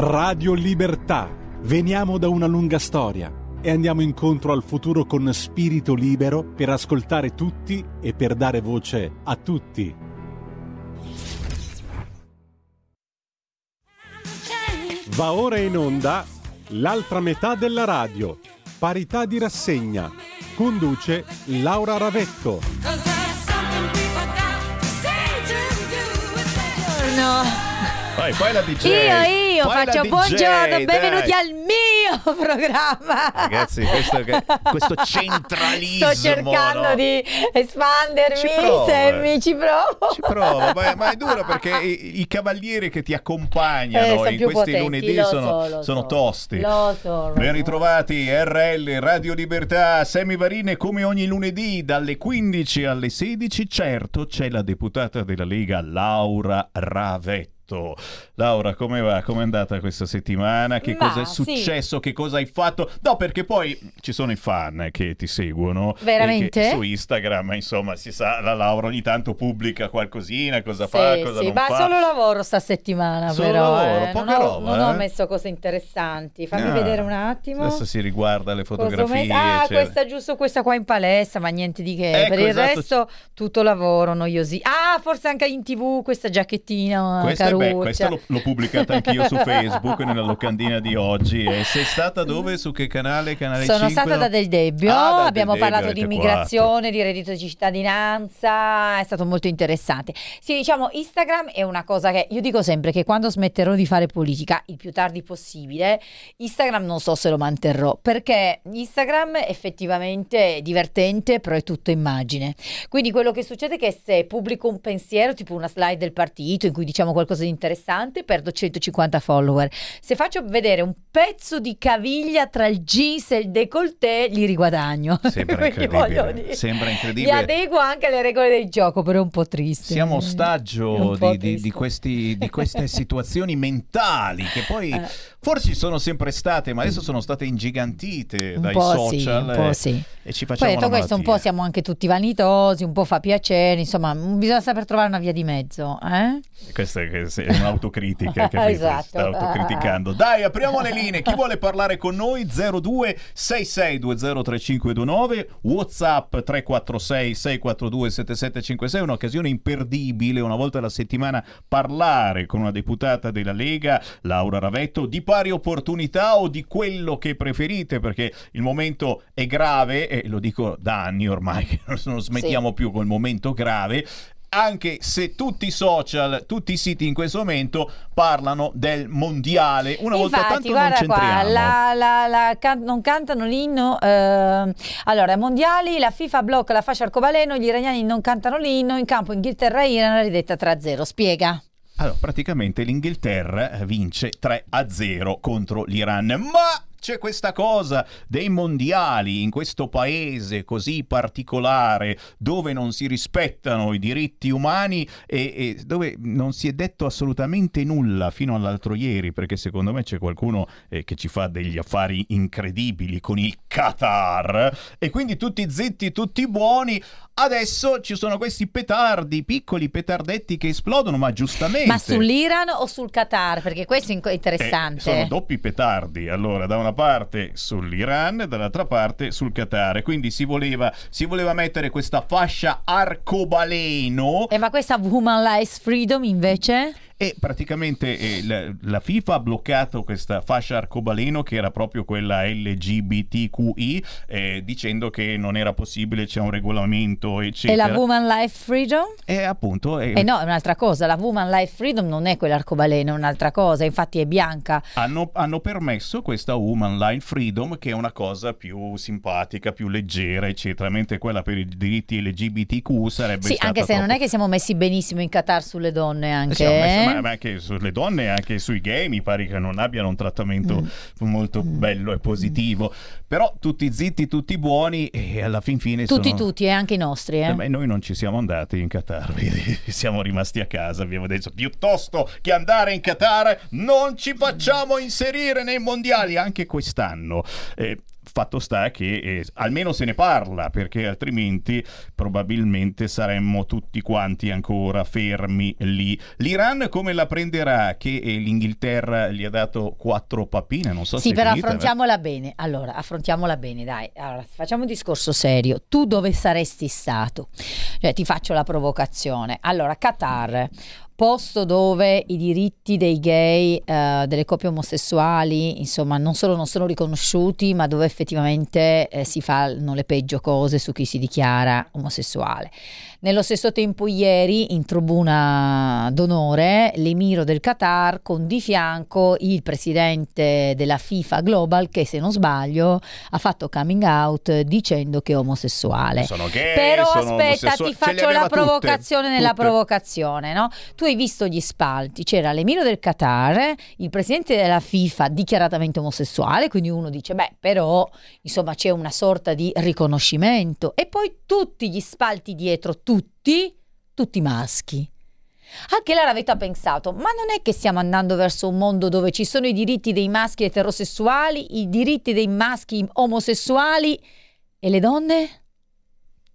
Radio Libertà. Veniamo da una lunga storia e andiamo incontro al futuro con spirito libero per ascoltare tutti e per dare voce a tutti. Va ora in onda l'altra metà della radio. Parità di rassegna. Conduce Laura Ravetto. No. Poi, poi la DJ. Io, io La faccio DJ, buongiorno, benvenuti dai. al mio programma. Ragazzi, questo, questo centralismo. Sto cercando no? di espandermi, Ci prova. Semmi, ci provo. Ci prova, ma, ma è duro perché i, i cavalieri che ti accompagnano Eh, in questi potenti, lunedì sono, so, sono so. tosti. Lo so, Ben ritrovati RL Radio Libertà, Semi Varine come ogni lunedì dalle 15 alle 16. Certo c'è la deputata della Lega Laura Ravetto. Laura, come va? Come è andata questa settimana? Che Ma, cosa è sì. successo? Che cosa hai fatto? No, perché poi ci sono i fan che ti seguono. Veramente? su Instagram, insomma, si sa, la Laura ogni tanto pubblica qualcosina, cosa Sì, fa, cosa sì, non ma fa. solo lavoro sta settimana Solo però lavoro, eh. poca non, ho, roba, non ho eh. messo cose interessanti fammi Ah, vedere un attimo Adesso si riguarda le fotografie. messo? Ah, eccetera. questa giusto questa qua in palestra, ma niente di che. Ecco, per il esatto. resto tutto lavoro noiosi. Ah, forse anche in TV questa giacchettina Questa, è be- caruccia. questa l'ho, l'ho pubblicata anch'io su Facebook nella locandina di oggi. E sei stata dove? Su che canale? Canale Sono 5? stata da Del Debbio, Ah, da Del abbiamo Debbio, parlato di immigrazione, di reddito di cittadinanza, è stato molto interessante. Sì, diciamo, Instagram è una cosa che io dico sempre che quando smetterò di fare politica, il più tardi possibile, Instagram non so se lo manterrò, perché Instagram effettivamente è divertente, però è tutto immagine. Quindi quello che succede è che se pubblico un pensiero, tipo una slide del partito in cui diciamo qualcosa di interessante, perdo 150 follower. Se faccio vedere un pezzo di caviglia tra il jeans e il décolleté, li riguadagno. Sembra incredibile. Sembra incredibile. adeguo anche alle regole del gioco, però è un po' triste. Siamo ostaggio di, di- di questi- di queste situazioni mentali che poi Eh. forse sono sempre state, ma adesso sono state ingigantite Un dai social sì, un po' e, sì. e ci Poi facciamo detto la questo, un po' siamo anche tutti vanitosi, un po' fa piacere, insomma, bisogna saper trovare una via di mezzo. Eh? Questa è, è un'autocritica Esatto. Sta autocriticando. Dai, apriamo le linee. Chi vuole parlare con noi? 02 66203529 WhatsApp 346 642 7756 un'occasione imperdibile una volta alla settimana parlare con una deputata della Lega, Laura Ravetto, di pari opportunità o di quello che preferite perché il momento è grave e lo dico da anni ormai che non smettiamo più col momento grave anche se tutti i social, tutti i siti in questo momento parlano del mondiale. Una volta Infatti, tanto non guarda qua, centriamo. la- la- la can- non cantano l'inno. eh, allora, mondiali la FIFA blocca la fascia arcobaleno, gli iraniani non cantano l'inno, in campo Inghilterra-Iran ridetta 3-0. Spiega. Allora, praticamente l'Inghilterra vince 3 a 0 contro l'Iran. Ma c'è questa cosa dei mondiali in questo paese così particolare dove non si rispettano i diritti umani e, e dove non si è detto assolutamente nulla fino all'altro ieri perché secondo me c'è qualcuno eh, che ci fa degli affari incredibili con il Qatar e quindi tutti zitti, tutti buoni. Adesso ci sono questi petardi, piccoli petardetti che esplodono, ma giustamente. Ma sull'Iran o sul Qatar? Perché questo è inc- interessante. Eh, sono doppi petardi, allora da una parte sull'Iran e dall'altra parte sul Qatar. Quindi si voleva, si voleva mettere questa fascia arcobaleno Eh, ma questa Woman Life Freedom invece? E praticamente eh, la, la FIFA ha bloccato questa fascia arcobaleno che era proprio quella LGBTQI eh, dicendo che non era possibile, c'è un regolamento E eccetera. la Woman Life Freedom? E appunto eh, Eh no, è un'altra cosa. La Woman Life Freedom non è quell'arcobaleno, è un'altra cosa. Infatti è bianca. hanno, hanno permesso questa Woman Line Freedom che è una cosa più simpatica, più leggera, eccetera, mentre quella per i diritti LGBTQ sarebbe Sì, stata anche se non troppo- è che siamo messi benissimo in Qatar sulle donne anche. Sì, eh? Ma, ma anche sulle donne e anche sui gay mi pare che non abbiano un trattamento Mm. molto bello e positivo. Però tutti zitti, tutti buoni e alla fin fine Tutti, sono... tutti, e anche i nostri. Eh? Eh, noi non ci siamo andati in Qatar, siamo rimasti a casa, abbiamo detto piuttosto che andare in Qatar non ci facciamo inserire nei mondiali anche quest'anno. Eh, fatto sta che eh, almeno se ne parla, perché altrimenti probabilmente saremmo tutti quanti ancora fermi lì. L'Iran come la prenderà? Che eh, l'Inghilterra gli ha dato quattro pappine, non so sì, se... però finita, affrontiamola bene. Allora, affrontiamola bene, dai. Allora, facciamo un discorso serio. Tu dove saresti stato? Cioè, ti faccio la provocazione. Allora, Qatar, posto dove i diritti dei gay, eh, delle coppie omosessuali, insomma, non solo non sono riconosciuti, ma dove effettivamente eh, si fanno le peggio cose su chi si dichiara omosessuale. Nello stesso tempo ieri in tribuna d'onore l'emiro del Qatar con di fianco il presidente della FIFA Global che se non sbaglio ha fatto coming out dicendo che è omosessuale. Sono gay, Però sono aspetta, ti faccio la provocazione tutte, nella tutte. provocazione, no? Tu hai visto gli spalti, c'era l'emiro del Qatar, il presidente della FIFA dichiaratamente omosessuale, quindi uno dice, beh, però insomma c'è una sorta di riconoscimento e poi tutti gli spalti dietro, tutti, tutti maschi. Anche l'Aravetta ha pensato, ma non è che stiamo andando verso un mondo dove ci sono i diritti dei maschi eterosessuali, i diritti dei maschi omosessuali e le donne?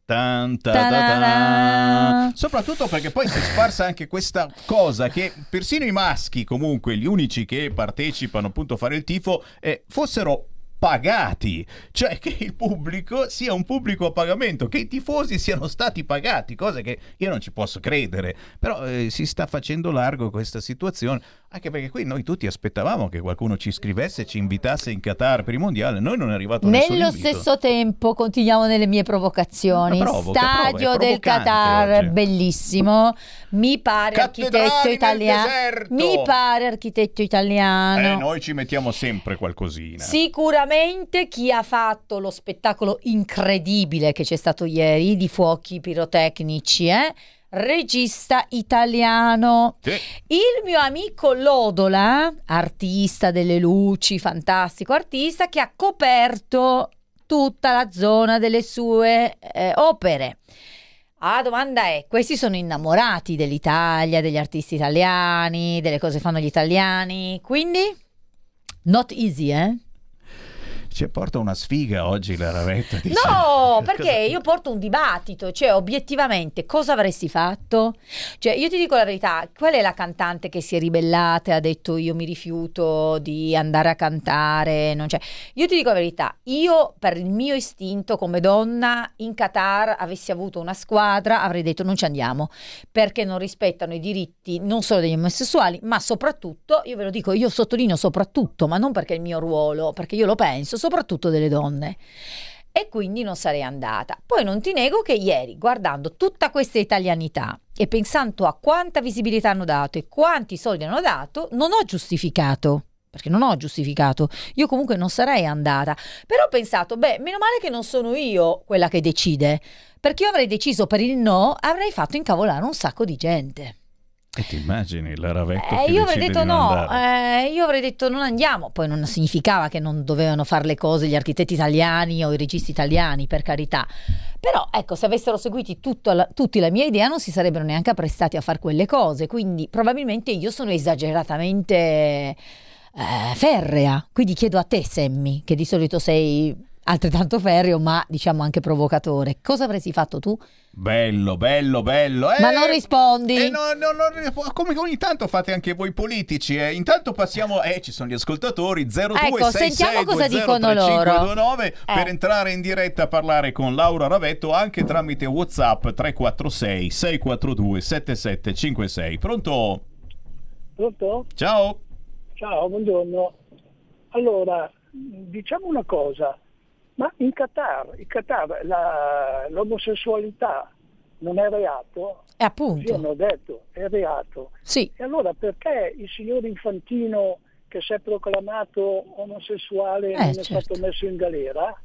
Tan, ta, ta, ta. Soprattutto perché poi si è sparsa anche questa cosa che persino i maschi, comunque gli unici che partecipano appunto a fare il tifo, eh, fossero pagati, cioè che il pubblico sia un pubblico a pagamento, che i tifosi siano stati pagati, cosa che io non ci posso credere, però eh, si sta facendo largo questa situazione, anche perché qui noi tutti aspettavamo che qualcuno ci scrivesse e ci invitasse in Qatar per il mondiale, noi non è arrivato Nello stesso tempo continuiamo nelle mie provocazioni. Provoca, Stadio del Qatar, oggi. bellissimo. Mi pare Cattedrali architetto italiano. Mi pare architetto italiano. Eh, noi ci mettiamo sempre qualcosina. Sicuramente chi ha fatto lo spettacolo incredibile che c'è stato ieri di fuochi pirotecnici, eh? Regista italiano. Sì. Il mio amico Lodola, artista delle luci, fantastico artista, che ha coperto tutta la zona delle sue eh, opere. La domanda è, questi sono innamorati dell'Italia, degli artisti italiani, delle cose che fanno gli italiani, quindi not easy, eh? Ci porta una sfiga oggi la Ravetta. dice. No, perché io porto un dibattito, cioè obiettivamente cosa avresti fatto? Cioè io ti dico la verità, qual è la cantante che si è ribellata e ha detto io mi rifiuto di andare a cantare? Non c'è. Io ti dico la verità, io per il mio istinto come donna in Qatar avessi avuto una squadra avrei detto non ci andiamo perché non rispettano i diritti non solo degli omosessuali ma soprattutto, io ve lo dico, io sottolineo soprattutto, ma non perché è il mio ruolo, perché io lo penso, soprattutto delle donne e quindi non sarei andata. Poi non ti nego che ieri, guardando tutta questa italianità e pensando a quanta visibilità hanno dato e quanti soldi hanno dato, non ho giustificato. Perché non ho giustificato, io comunque non sarei andata. Però ho pensato, beh, meno male che non sono io quella che decide. Perché io avrei deciso per il no, avrei fatto incavolare un sacco di gente. E ti immagini la Ravetta Eh, io avrei detto no, eh, io avrei detto non andiamo, poi non significava che non dovevano fare le cose gli architetti italiani o i registi italiani, per carità. Però ecco, se avessero seguito la- tutti la mia idea non si sarebbero neanche apprestati a fare quelle cose, quindi probabilmente io sono esageratamente eh, ferrea. Quindi chiedo a te, Sammy, che di solito sei altrettanto ferreo, ma diciamo anche provocatore. Cosa avresti fatto tu? Bello, bello, bello. Eh, Ma non rispondi? eh, no, no, no, come ogni tanto fate anche voi politici. Eh. Intanto passiamo, eh, ci sono gli ascoltatori 0266 Ecco, sentiamo cosa dicono loro. 3529 per Eh. entrare in diretta a parlare con Laura Ravetto anche tramite WhatsApp 346 642 7756. Pronto? Pronto? Ciao. Ciao, buongiorno. Allora, diciamo una cosa, ma in Qatar, in Qatar la- l'omosessualità non è reato? E Sì, appunto, hanno detto, è reato. sì. E allora perché il signor Infantino che si è proclamato omosessuale Eh, non è certo. stato messo in galera?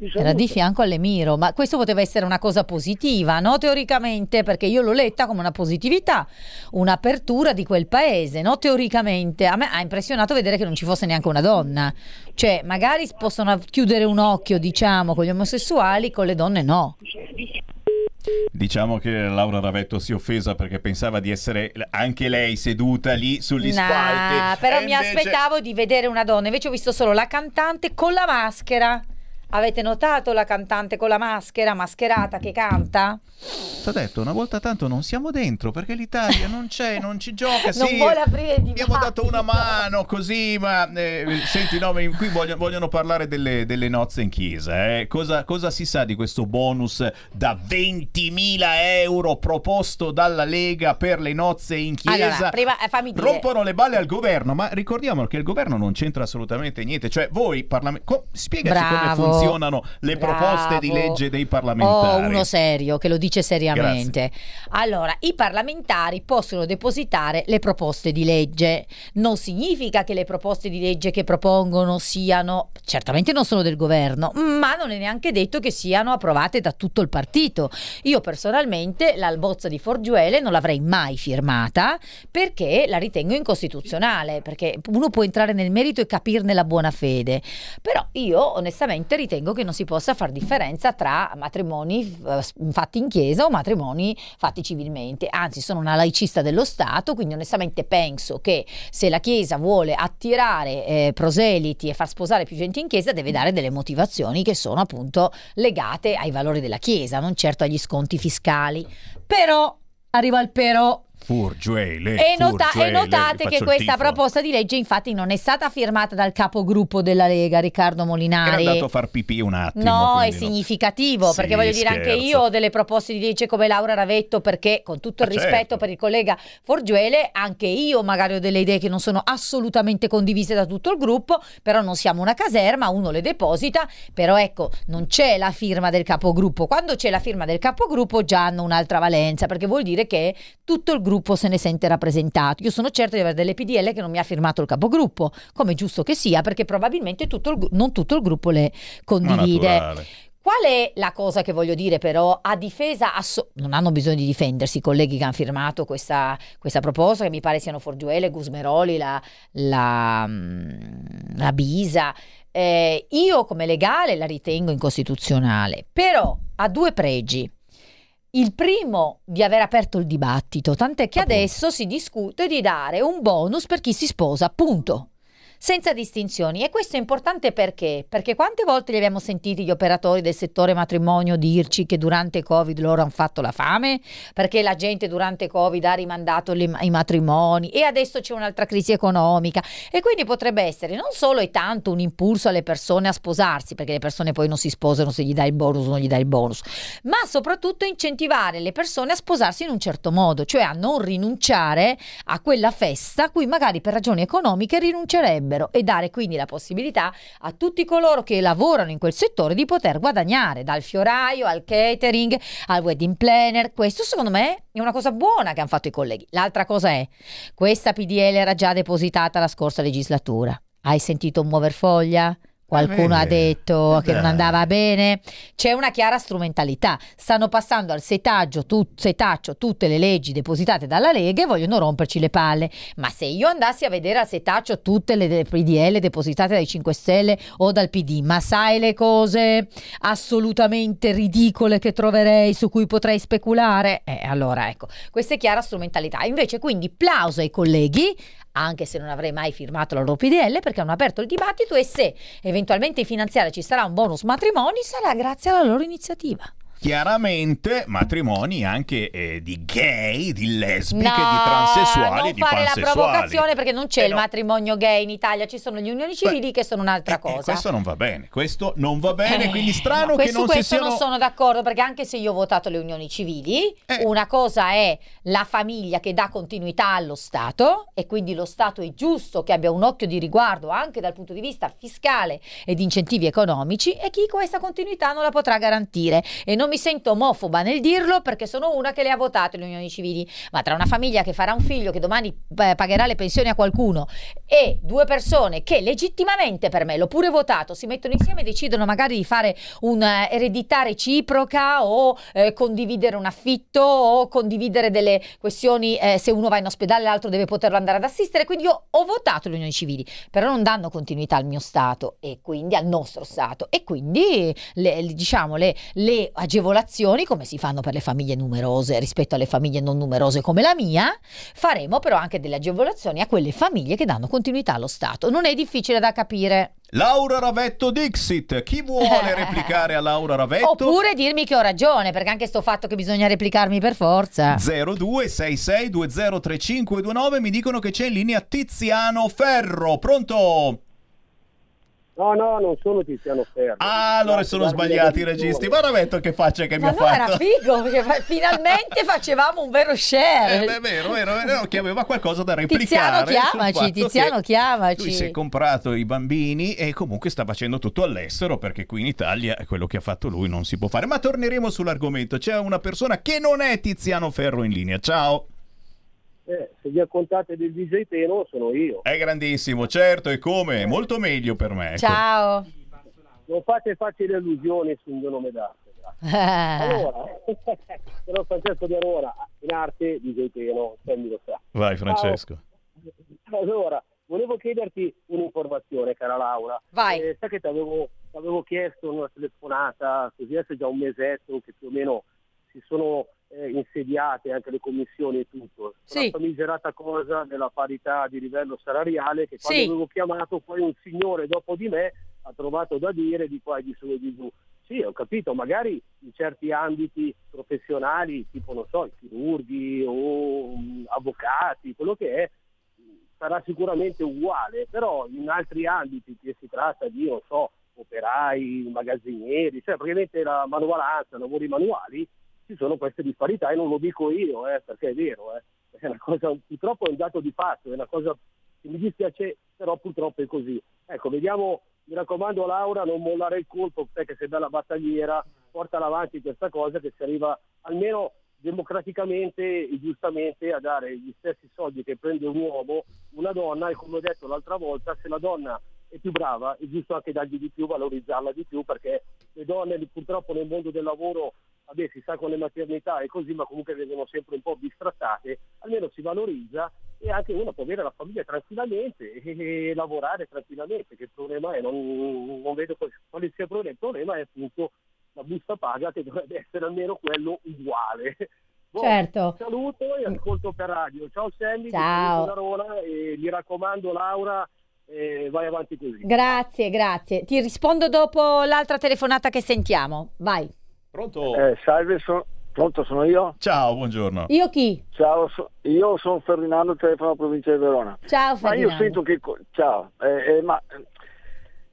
Di Era di fianco all'Emiro, ma questo poteva essere una cosa positiva, no? Teoricamente, perché io l'ho letta come una positività, un'apertura di quel paese, no? Teoricamente. A me ha impressionato vedere che non ci fosse neanche una donna. Cioè, magari possono chiudere un occhio, diciamo, con gli omosessuali, con le donne no. Diciamo che Laura Ravetto si è offesa perché pensava di essere anche lei seduta lì sugli Nah, spalti. però E mi invece- aspettavo di vedere una donna, invece ho visto solo la cantante con la maschera. Avete notato la cantante con la maschera, mascherata che canta? T'ho detto una volta tanto non siamo dentro perché l'Italia non c'è, non ci gioca. Non sì, vuole aprire il Abbiamo dato una mano così, ma eh, senti, no, qui vogliono, vogliono parlare delle, delle nozze in chiesa. eh. Cosa, cosa si sa di questo bonus da 20.000 euro proposto dalla Lega per le nozze in chiesa? Allora, prima eh, fammi dire. Rompono le balle al governo, ma ricordiamo che il governo non c'entra assolutamente niente. Cioè, voi, parlament- co- spiegaci Bravo. come funzionano le Bravo. proposte di legge dei Oh, parlamentari. uno serio che lo dice seriamente. Allora, i parlamentari possono depositare le proposte di legge. Non significa che le proposte di legge che propongono siano, certamente non sono del governo, ma non è neanche detto che siano approvate da tutto il partito. Io personalmente la bozza di Forgiuele non l'avrei mai firmata perché la ritengo incostituzionale, perché uno può entrare nel merito e capirne la buona fede. Però io onestamente ritengo che non si possa far differenza tra matrimoni eh, fatti in chiesa o matrimoni fatti civilmente. Anzi, sono una laicista dello Stato, quindi onestamente penso che se la Chiesa vuole attirare eh, proseliti e far sposare più gente in chiesa, deve dare delle motivazioni che sono appunto legate ai valori della Chiesa, non certo agli sconti fiscali. Però arriva il però. Furgiuele, E, nota- e notate che questa proposta di legge infatti non è stata firmata dal capogruppo della Lega, Riccardo Molinari. andato a far pipì un attimo. No, è significativo, Sì, perché voglio dire anche io ho delle proposte di legge come Laura Ravetto, perché con tutto il Ah, rispetto certo. per il collega Forgiuele, anche io magari ho delle idee che non sono assolutamente condivise da tutto il gruppo, però non siamo una caserma, uno le deposita, però ecco, non c'è la firma del capogruppo. Quando c'è la firma del capogruppo già hanno un'altra valenza, perché vuol dire che tutto il gruppo se ne sente rappresentato. Io sono certa di avere delle PDL che non mi ha firmato il capogruppo, come giusto che sia, perché probabilmente tutto il non tutto il gruppo le condivide. Qual è la cosa che voglio dire però a difesa, asso- non hanno bisogno di difendersi i colleghi che hanno firmato questa, questa proposta, che mi pare siano Forgiuele, Gusmeroli, la, la, mm, la Bisa. Eh, io come legale la ritengo incostituzionale, però ha due pregi. Il primo di aver aperto il dibattito, tant'è che adesso si discute di dare un bonus per chi si sposa, punto senza distinzioni. E questo è importante perché? Perché quante volte li abbiamo sentiti gli operatori del settore matrimonio dirci che durante Covid loro hanno fatto la fame? Perché la gente durante Covid ha rimandato le- i matrimoni e adesso c'è un'altra crisi economica. E quindi potrebbe essere non solo e tanto un impulso alle persone a sposarsi, perché le persone poi non si sposano se gli dai il bonus o non gli dai il bonus, ma soprattutto incentivare le persone a sposarsi in un certo modo, cioè a non rinunciare a quella festa a cui magari per ragioni economiche rinuncerebbero e dare quindi la possibilità a tutti coloro che lavorano in quel settore di poter guadagnare dal fioraio al catering al wedding planner. Questo secondo me è una cosa buona che hanno fatto i colleghi. L'altra cosa è questa PDL era già depositata la scorsa legislatura. Hai sentito muover foglia? Qualcuno ha bene. detto Eh che non dai. andava bene. C'è una chiara strumentalità. Stanno passando al setaggio, tu- setaccio tutte le leggi depositate dalla Lega e vogliono romperci le palle. Ma se io andassi a vedere al setaccio tutte le de- PDL depositate dai 5 Stelle o dal PD, ma sai le cose assolutamente ridicole che troverei su cui potrei speculare? Eh, allora ecco, questa è chiara strumentalità. Invece quindi plauso ai colleghi anche se non avrei mai firmato la loro PDL perché hanno aperto il dibattito e se eventualmente in finanziaria ci sarà un bonus matrimoni sarà grazie alla loro iniziativa. Chiaramente matrimoni anche eh, di gay, di lesbiche, No, di transessuali, non di fare la pansessuali. provocazione perché non c'è Eh il no. matrimonio gay in Italia, ci sono le unioni civili che sono un'altra Eh, cosa. questo non va bene, questo non va bene, Eh, quindi strano no, che questo- non si questo siano... non sono d'accordo perché anche se io ho votato le unioni civili, Eh. una cosa è la famiglia che dà continuità allo Stato e quindi lo Stato è giusto che abbia un occhio di riguardo anche dal punto di vista fiscale e di incentivi economici e chi questa continuità non la potrà garantire. E non mi sento omofoba nel dirlo perché sono una che le ha votate le unioni civili, ma tra una famiglia che farà un figlio che domani eh, pagherà le pensioni a qualcuno e due persone che legittimamente per me l'ho pure votato, si mettono insieme e decidono magari di fare un'eredità reciproca o eh, condividere un affitto o condividere delle questioni eh, se uno va in ospedale l'altro deve poterlo andare ad assistere, quindi io ho votato le unioni civili, però non danno continuità al mio Stato e quindi al nostro Stato. E quindi le- diciamo le, le agevolazioni agevolazioni come si fanno per le famiglie numerose rispetto alle famiglie non numerose come la mia, faremo però anche delle agevolazioni a quelle famiglie che danno continuità allo Stato. Non è difficile da capire. Laura Ravetto Dixit, chi vuole replicare a Laura Ravetto? Oppure dirmi che ho ragione, perché anche sto fatto che bisogna replicarmi per forza. 0266203529 mi dicono che c'è in linea Tiziano Ferro. Pronto? No, no, non sono Tiziano Ferro. Ah, allora sono sbagliati i registi. Ma Ravetto che faccia che Ma mi no, ha era fatto? figo, perché fa- finalmente facevamo un vero Eh, share. beh, vero, vero, vero, che aveva qualcosa da replicare. Tiziano, chiamaci, Tiziano, chiamaci. Lui si è comprato i bambini e comunque sta facendo tutto all'estero perché qui in Italia quello che ha fatto lui non si può fare. Ma torneremo sull'argomento. C'è una persona che non è Tiziano Ferro in linea. Ciao. Eh, se vi accontate del DJ Teno sono io. È grandissimo, certo, e come? Molto meglio per me. ecco. Ciao. Non fate facili illusioni sul mio nome d'arte. grazie. Allora, sono Francesco Di Arora, in arte DJ Teno, Sammy lo sa. Vai Francesco. Allora, volevo chiederti un'informazione, cara Laura. Vai. Eh, sai che ti avevo, chiesto una telefonata, così adesso è già un mesetto che più o meno si sono eh, insediate anche le commissioni e tutto. Sì. La famigerata cosa della parità di livello salariale che quando Sì. avevo chiamato poi un signore dopo di me ha trovato da dire di qua e di su e di giù. Sì, ho capito, magari in certi ambiti professionali, tipo non so, chirurghi o mm, avvocati, quello che è, sarà sicuramente uguale, però in altri ambiti che si tratta di, non so, operai, magazzinieri, cioè praticamente la manualanza, lavori manuali, ci sono queste disparità e non lo dico io, eh, perché è vero, eh. è cosa, purtroppo è un dato di fatto, è una cosa che mi dispiace, però purtroppo è così. Ecco, vediamo, mi raccomando Laura, non mollare il colpo, perché sei bella battagliera, portala avanti questa cosa che si arriva almeno democraticamente e giustamente a dare gli stessi soldi che prende un uomo, una donna e come ho detto l'altra volta, se la donna è più brava è giusto anche dargli di più, valorizzarla di più perché le donne purtroppo nel mondo del lavoro, vabbè si sa con le maternità e così, ma comunque vengono sempre un po' bistrattate, almeno si valorizza e anche uno può avere la famiglia tranquillamente e, lavorare tranquillamente, che il problema è, non, non vedo qual- quale sia il problema, il problema è appunto la busta paga che dovrebbe essere almeno quello uguale. Boh, Certo. Saluto e ascolto per radio. Ciao ti Ciao. Roma e mi raccomando Laura, eh, vai avanti così. Grazie, grazie. Ti rispondo dopo l'altra telefonata che sentiamo. Vai. Pronto? Eh, salve, so- pronto sono io? Ciao, buongiorno. Io chi? Ciao, so- io sono Ferdinando, telefono provincia di Verona. Ciao Ma io Ferdinando. sento che... Ciao, eh, eh, ma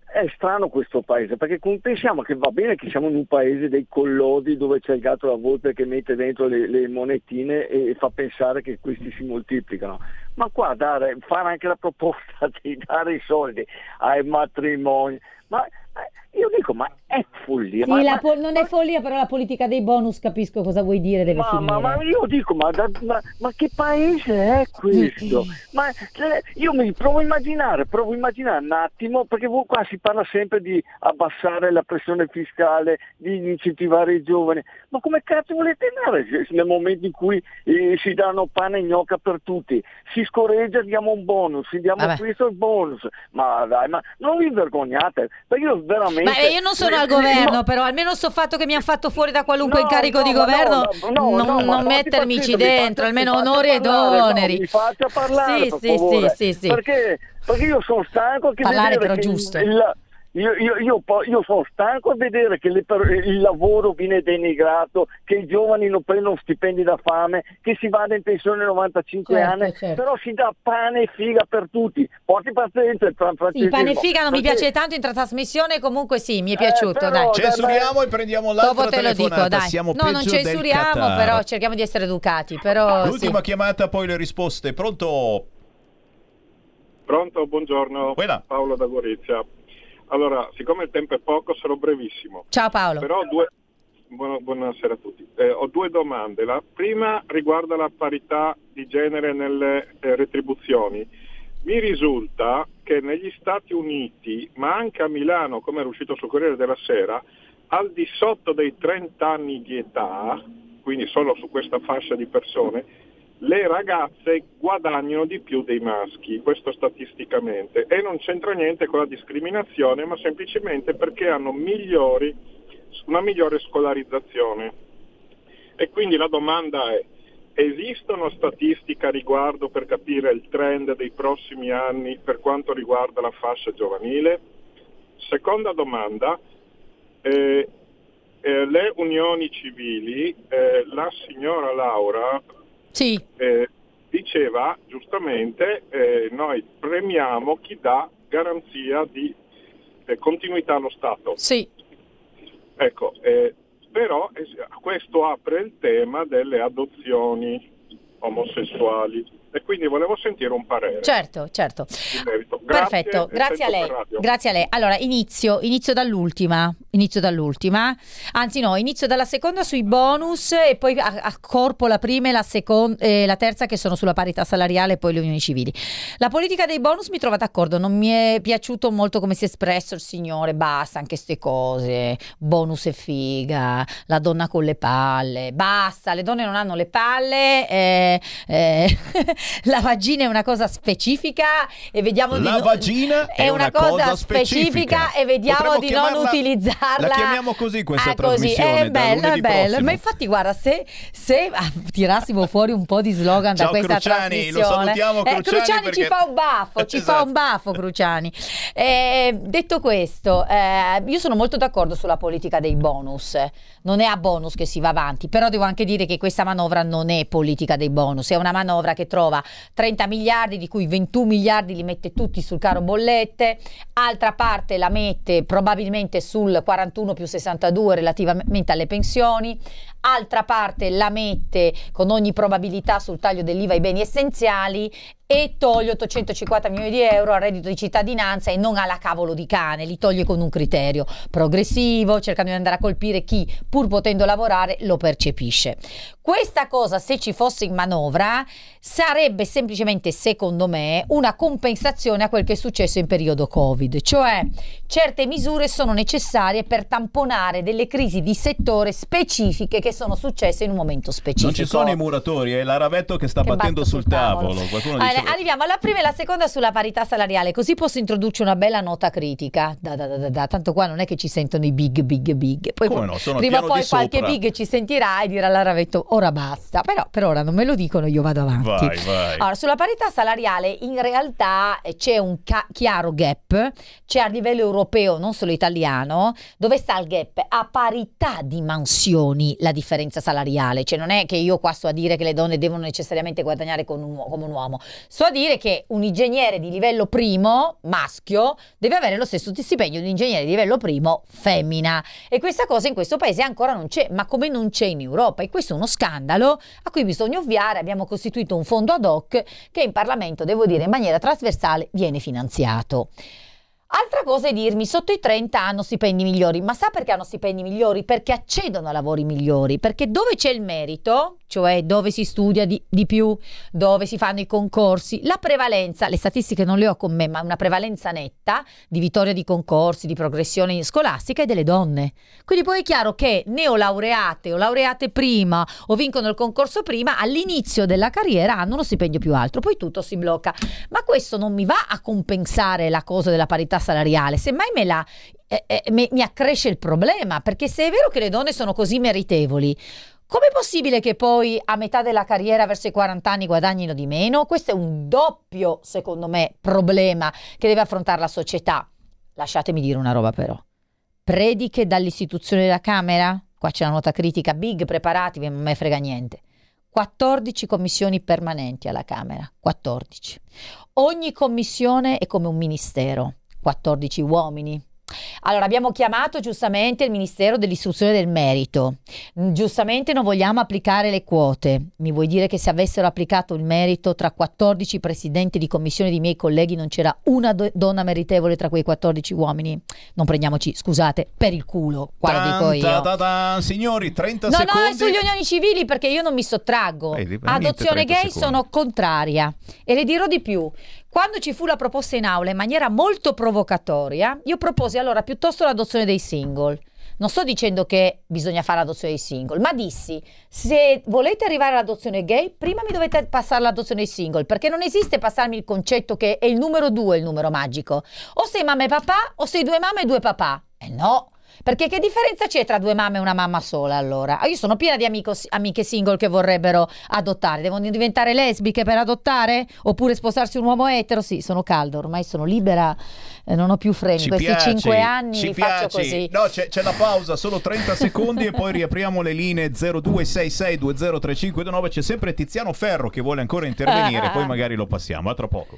è strano questo paese, perché pensiamo che va bene che siamo in un paese dei collodi dove c'è il gatto e la volpe che mette dentro le, le monetine e fa pensare che questi si moltiplicano. Ma qua dare, fare anche la proposta di dare i soldi ai matrimoni, ma, ma io dico, ma è follia. Sì, ma- la ma- po- non è follia, però la politica dei bonus capisco cosa vuoi dire, deve ma, finire. ma- ma io dico, ma, da- ma- ma che paese è questo? Ma cioè, io mi provo a immaginare, provo a immaginare un attimo, perché voi qua si parla sempre di abbassare la pressione fiscale, di incentivare i giovani, ma come cazzo volete andare nel momento in cui eh, si danno pane e gnocca per tutti? Si scorreggia, diamo un bonus, si diamo Vabbè. questo il bonus, ma dai, ma non vi vergognate, perché io veramente... Ma eh, io non sono al governo, no, però almeno sto fatto che mi hanno fatto fuori da qualunque No, incarico no, di governo, no, no, non, non mettermici dentro, faccia- almeno onori ed oneri. mi faccia parlare, sì, sì, sì, sì. Perché, perché io sono stanco che Parlare però giusto. il- io, io- io io sono stanco a vedere che le il lavoro viene denigrato, che i giovani non prendono stipendi da fame, che si vada in pensione a 95 Certo, anni, certo. però si dà pane e figa per tutti. Porti pazienza, il Fran- Sì, pane e figa non mi piace tanto in trasmissione, comunque sì, mi è Eh, piaciuto, però- dai. Censuriamo e prendiamo l'altra Dopo te lo dico, dai. Siamo No, non censuriamo, però cerchiamo di essere educati, però L'ultima sì. chiamata, poi le risposte. Pronto? Pronto, buongiorno. Quella. Paolo da Gorizia. Allora, siccome il tempo è poco, sarò brevissimo. Ciao Paolo. Due... Buona- buonasera a tutti. Eh, ho due domande. La prima riguarda la parità di genere nelle eh, retribuzioni. Mi risulta che negli Stati Uniti, ma anche a Milano, come era uscito sul Corriere della Sera, al di sotto dei 30 anni di età, quindi solo su questa fascia di persone, le ragazze guadagnano di più dei maschi, questo statisticamente, e non c'entra niente con la discriminazione, ma semplicemente perché hanno migliori una migliore scolarizzazione. E quindi la domanda è, esistono statistiche a riguardo per capire il trend dei prossimi anni per quanto riguarda la fascia giovanile? Seconda domanda, eh, eh, le unioni civili, eh, la signora Laura Sì, eh, diceva giustamente eh, noi premiamo chi dà garanzia di eh, continuità allo Stato. sì. Ecco, eh, però questo apre il tema delle adozioni omosessuali e quindi volevo sentire un parere Certo, certo. Grazie, Perfetto, grazie a lei. Grazie a lei. Allora, inizio, inizio dall'ultima, inizio dall'ultima. Anzi no, inizio dalla seconda sui bonus e poi accorpo la prima e la, secon- e la terza che sono sulla parità salariale e poi le unioni civili. La politica dei bonus mi trova d'accordo, non mi è piaciuto molto come si è espresso il signore, basta anche queste cose, bonus e figa, la donna con le palle, basta, le donne non hanno le palle, eh, eh, la vagina è una cosa specifica e vediamo di La non- vagina è una cosa specifica. e vediamo Potremmo di non utilizzarla. la chiamiamo così questa Ah, così, trasmissione, È da bello, è bello. prossimo. Ma infatti, guarda, se, se ah, tirassimo fuori un po' di slogan da Ciao, questa Cruciani, lo trasmissione, salutiamo, eh, Cruciani, ci perché- fa un baffo, ci fa Esatto. un baffo, Cruciani. Eh, detto questo, eh, io sono molto d'accordo sulla politica dei bonus. Non è a bonus che si va avanti, però devo anche dire che questa manovra non è politica dei bonus, è una manovra che trova 30 miliardi, di cui 21 miliardi li mette tutti sul caro bollette, altra parte la mette probabilmente sul 41 più 62 relativamente alle pensioni, altra parte la mette con ogni probabilità sul taglio dell'IVA ai beni essenziali e toglie 850 milioni di euro al reddito di cittadinanza e non alla cavolo di cane, li toglie con un criterio progressivo, cercando di andare a colpire chi pur potendo lavorare lo percepisce. Questa cosa, se ci fosse in manovra, sarebbe semplicemente, secondo me, una compensazione a quel che è successo in periodo Covid, cioè certe misure sono necessarie per tamponare delle crisi di settore specifiche che sono successe in un momento specifico. Non ci sono i muratori, è l'aravetto che sta Che battendo sul tavolo. tavolo. Qualcuno Allora, dice- arriviamo alla prima e la seconda sulla parità salariale, così posso introdurci una bella nota critica. Da, da, da, da. Tanto qua non è che ci sentono i big, big, big. Poi Come no, sono prima o poi qualche sopra. big ci sentirà e dirà all'Aravetto ora basta. Però per ora non me lo dicono, io vado avanti. Vai, vai. Allora, sulla parità salariale in realtà eh, c'è un ca- chiaro gap, c'è a livello europeo, non solo italiano, dove sta il gap? A parità di mansioni la differenza salariale, cioè non è che io qua sto a dire che le donne devono necessariamente guadagnare con un come un uomo, sto a dire che un ingegnere di livello primo, maschio, deve avere lo stesso stipendio di un ingegnere di livello primo, femmina. E questa cosa in questo paese ancora non c'è, ma come non c'è in Europa? E questo è uno scandalo a cui bisogna ovviare. Abbiamo costituito un fondo ad hoc che in Parlamento, devo dire, in maniera trasversale viene finanziato. Altra cosa è dirmi, sotto i 30 hanno stipendi migliori, ma sa perché hanno stipendi migliori? Perché accedono a lavori migliori, perché dove c'è il merito, cioè dove si studia di, di più, dove si fanno i concorsi, la prevalenza, le statistiche non le ho con me, ma una prevalenza netta di vittoria di concorsi, di progressione scolastica è delle donne. Quindi poi è chiaro che neolaureate o laureate prima o vincono il concorso prima, all'inizio della carriera hanno uno stipendio più alto, poi tutto si blocca. Ma questo non mi va a compensare la cosa della parità salariale, semmai me la, eh, eh, me- mi accresce il problema, perché se è vero che le donne sono così meritevoli, com'è possibile che poi a metà della carriera, verso i 40 anni, guadagnino di meno? Questo è un doppio, secondo me, problema che deve affrontare la società. Lasciatemi dire una roba però. Prediche dall'istituzione della Camera? Qua c'è la nota critica, big, preparatevi, non me frega niente. 14 commissioni permanenti alla Camera, 14. Ogni commissione è come un ministero, 14 uomini. Allora abbiamo chiamato giustamente il Ministero dell'Istruzione del Merito. Mm, Giustamente non vogliamo applicare le quote. Mi vuoi dire che se avessero applicato il merito tra 14 presidenti di commissione di miei colleghi non c'era una do- donna meritevole tra quei 14 uomini? Non prendiamoci, scusate, per il culo, qua lo dico Tan, io. ta, ta, ta. Signori, 30 No, no, secondi. è sugli unioni civili perché io non mi sottraggo. Eh, Adozione niente, 30 gay secondi. sono contraria. E le dirò di più. Quando ci fu la proposta in aula in maniera molto provocatoria, io proposi allora piuttosto l'adozione dei single. Non sto dicendo che bisogna fare l'adozione dei single, ma dissi: se volete arrivare all'adozione gay, prima mi dovete passare l'adozione dei single, perché non esiste passarmi il concetto che è il numero due il numero magico. O sei mamma e papà, o sei due mamme e due papà. Eh no, Perché che differenza c'è tra due mamme e una mamma sola allora? Ah, Io sono piena di amico- amiche single che vorrebbero adottare. Devono diventare lesbiche per adottare? Oppure sposarsi un uomo etero? Sì, sono calda, ormai sono libera, eh, non ho più freni. Ci Questi piaci, cinque anni ci li faccio piaci. così. No, c'è, c'è la pausa, solo 30 secondi e poi riapriamo le linee 0266203529. C'è sempre Tiziano Ferro che vuole ancora intervenire, poi magari lo passiamo. A tra poco.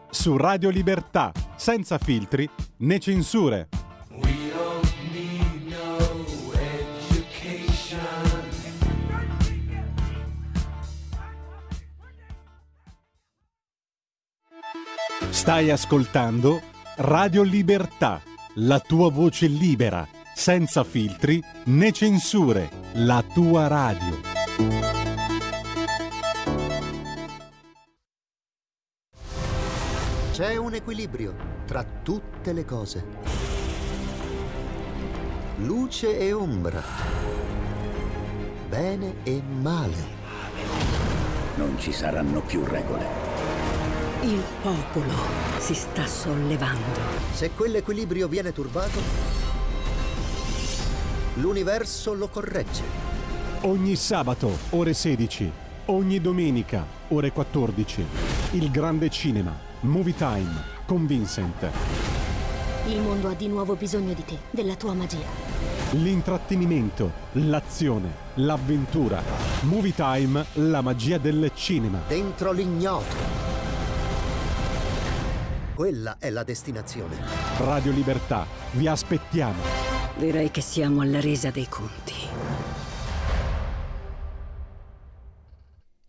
su Radio Libertà, senza filtri né censure. Stai ascoltando Radio Libertà, la tua voce libera, senza filtri né censure, la tua radio. C'è un equilibrio tra tutte le cose. Luce e ombra. Bene e male. Non ci saranno più regole. Il popolo si sta sollevando. Se quell'equilibrio viene turbato, l'universo lo corregge. Ogni sabato, ore 16. Ogni domenica, ore 14. Il grande cinema. Movie Time con Vincent. Il mondo ha di nuovo bisogno di te, della tua magia. L'intrattenimento, l'azione, l'avventura. Movie Time, la magia del cinema. Dentro l'ignoto. Quella è la destinazione. Radio Libertà, vi aspettiamo. Direi che siamo alla resa dei conti.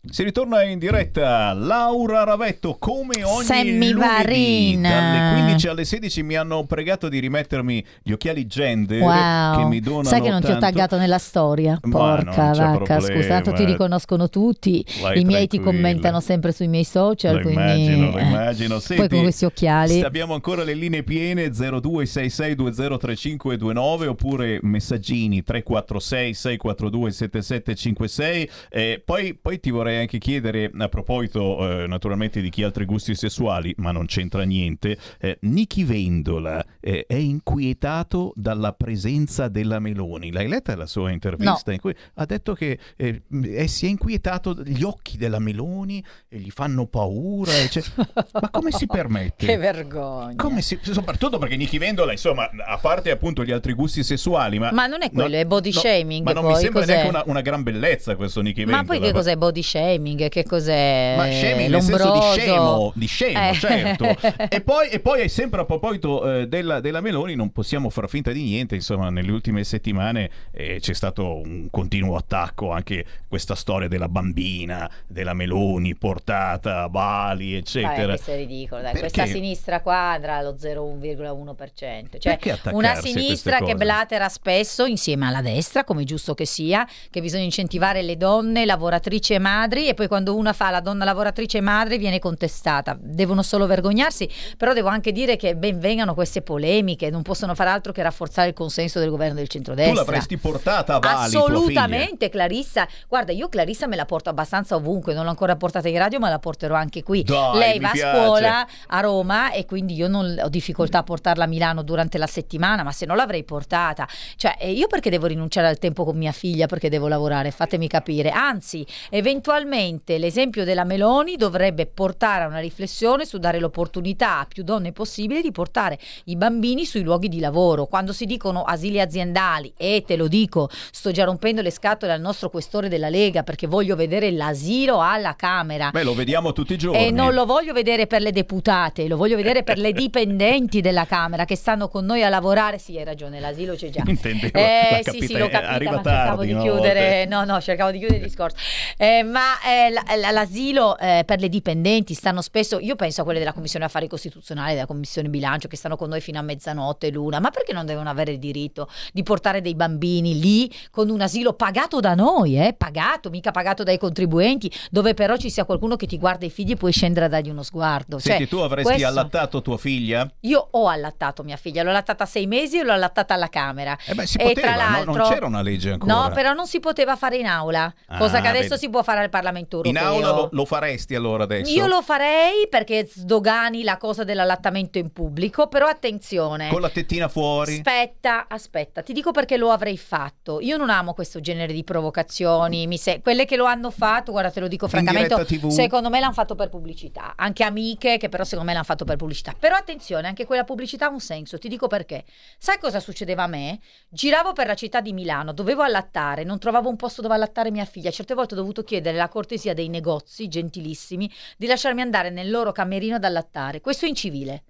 Si ritorna in diretta Laura Ravetto come ogni Sammy lunedì Varin. dalle 15 alle 16 mi hanno pregato di rimettermi gli occhiali gender Wow. che mi donano Sai che non ti ho tanto- taggato nella storia? Porca vacca, scusa, tanto ti riconoscono tutti. Vai I miei ti commentano sempre sui miei social, Lo quindi immagino, lo eh. immagino. Poi Senti, con questi occhiali. Abbiamo ancora le linee piene 0266203529 oppure messaggini 346 642 7756. Eh, poi, poi ti vorrei anche chiedere a proposito eh, naturalmente di chi ha altri gusti sessuali, ma non c'entra niente. Eh, Nichi Vendola eh, è inquietato dalla presenza della Meloni. L'hai letta la sua intervista No. in cui ha detto che eh, eh, si è inquietato gli occhi della Meloni e gli fanno paura. ecce- Ma come si permette? Che vergogna. Si- soprattutto perché Nichi Vendola, insomma, a parte appunto gli altri gusti sessuali, ma, Ma non è quello, è body shaming, Ma non poi, mi sembra cos'è? neanche una, una gran bellezza questo Nichi Vendola. Ma poi che cos'è body shaming? Che cos'è Ma shaming nel senso di lombroso? scemo, di scemo, Eh. certo. E poi, e poi, sempre a proposito eh, della, della Meloni, non possiamo far finta di niente. Insomma, nelle ultime settimane eh, c'è stato un continuo attacco anche questa storia della bambina, della Meloni portata a Bali, eccetera. questo è ridicolo, dai. Perché? Questa sinistra qua andrà allo 0,1%. Cioè, una sinistra che blatera spesso insieme alla destra, come giusto che sia, che bisogna incentivare le donne lavoratrici e madri e poi quando una fa la donna lavoratrice madre viene contestata. Devono solo vergognarsi, però devo anche dire che ben vengano queste polemiche, non possono fare altro che rafforzare il consenso del governo del Tu centrodestra. l'avresti portata a Bali? Assolutamente, Clarissa. Guarda, io Clarissa me la porto abbastanza ovunque, non l'ho ancora portata in radio, ma la porterò anche qui. Dai, Lei va piace. a scuola a Roma e quindi io non ho difficoltà a portarla a Milano durante la settimana, ma se no l'avrei portata. Cioè, io perché devo rinunciare al tempo con mia figlia perché devo lavorare? Fatemi capire. Anzi, eventualmente l'esempio della Meloni dovrebbe portare a una riflessione su dare l'opportunità a più donne possibile di portare i bambini sui luoghi di lavoro. Quando si dicono asili aziendali, e te lo dico, sto già rompendo le scatole al nostro questore della Lega perché voglio vedere l'asilo alla Camera. Beh, lo vediamo tutti i giorni. E non lo voglio vedere per le deputate, lo voglio vedere per le dipendenti della Camera che stanno con noi a lavorare. Sì, hai ragione, l'asilo c'è già. Intendevo, Eh, l'ha sì, capita- sì, l'ho capita, arriva ma cercavo tardi, di no, a chiudere. No, no, cercavo di chiudere il discorso. Eh, ma eh, la- l'asilo eh, per le dipendenti stanno spesso. Io penso a quelle della Commissione Affari Costituzionali, della Com- commissione bilancio che stanno con noi fino a mezzanotte l'una, ma perché non devono avere il diritto di portare dei bambini lì con un asilo pagato da noi, eh? pagato, mica pagato dai contribuenti, dove però ci sia qualcuno che ti guarda i figli e puoi scendere a dargli uno sguardo. Senti, Cioè, tu avresti questo- allattato tua figlia? Io ho allattato mia figlia, l'ho allattata a sei mesi e l'ho allattata alla Camera. Eh beh, si e poteva, tra no? l'altro, non c'era una legge ancora. No, però non si poteva fare in aula, cosa Ah, che adesso vedi. si può fare al Parlamento In europeo. aula lo, lo faresti allora adesso? Io lo farei perché sdogani la cosa dell'allattamento in pubblico, però attenzione. Con la tettina fuori? Aspetta, aspetta, ti dico perché lo avrei fatto. Io non amo questo genere di provocazioni. mi se- Quelle che lo hanno fatto, guarda, te lo dico In francamente, secondo me l'hanno fatto per pubblicità. Anche amiche che però secondo me l'hanno fatto per pubblicità. Però attenzione, anche quella pubblicità ha un senso. Ti dico perché. Sai cosa succedeva a me? Giravo per la città di Milano, dovevo allattare, non trovavo un posto dove allattare mia figlia. Certe volte ho dovuto chiedere la cortesia dei negozi gentilissimi di lasciarmi andare nel loro camerino ad allattare. Questo è incivile.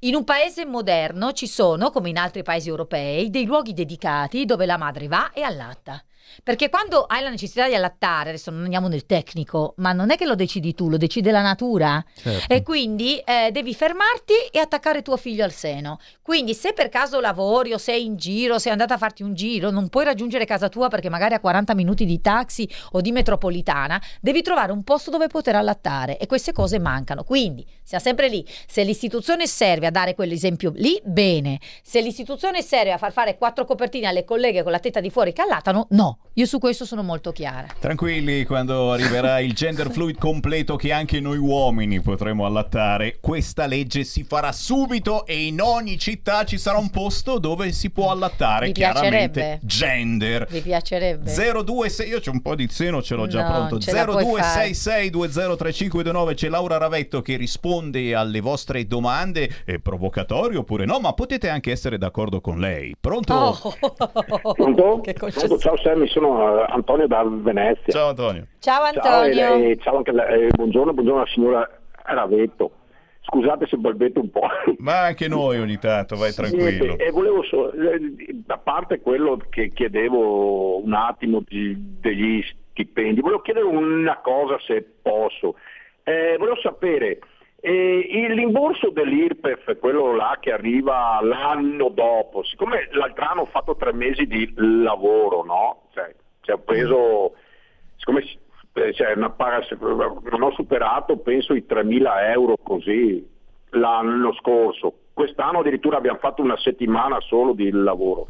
In un paese moderno ci sono, come in altri paesi europei, dei luoghi dedicati dove la madre va e allatta. Perché quando hai la necessità di allattare, adesso non andiamo nel tecnico, ma non è che lo decidi tu, lo decide la natura. Certo. E quindi eh, devi fermarti e attaccare tuo figlio al seno. Quindi se per caso lavori o sei in giro, sei andata a farti un giro, non puoi raggiungere casa tua perché magari a 40 minuti di taxi o di metropolitana, devi trovare un posto dove poter allattare e queste cose mancano. Quindi siamo sempre lì. Se l'istituzione serve a dare quell'esempio lì, bene. Se l'istituzione serve a far fare quattro copertine alle colleghe con la tetta di fuori che allattano, no. Io su questo sono molto chiara. Tranquilli, quando arriverà il gender fluid completo che anche noi uomini potremo allattare, questa legge si farà subito e in ogni città ci sarà un posto dove si può allattare, Vi chiaramente piacerebbe? gender. Vi piacerebbe? 026 io c'ho un po' di seno ce l'ho già No, pronto ce la puoi 0266203529 c'è Laura Ravetto che risponde alle vostre domande è provocatorio oppure no ma potete anche essere d'accordo con lei pronto? Oh. Pronto? Che Pronto? Ciao Sammy, sono eh, Antonio da Venezia. Ciao Antonio. Ciao Ciao, e Antonio. lei- ciao anche lei, eh, buongiorno, buongiorno alla signora Ravetto. Scusate se balbetto un po'. ma anche noi ogni tanto vai tranquillo Niente, e volevo so- eh, a parte quello che chiedevo un attimo di- degli stipendi, volevo chiedere una cosa se posso. Eh, volevo sapere eh, il rimborso dell'IRPEF, quello là che arriva l'anno dopo, siccome l'altro anno ho fatto tre mesi di lavoro, no? Cioè, cioè, ho preso, siccome eh, cioè, paga- non ho superato penso i 3.000 euro così l'anno scorso, quest'anno addirittura abbiamo fatto una settimana solo di lavoro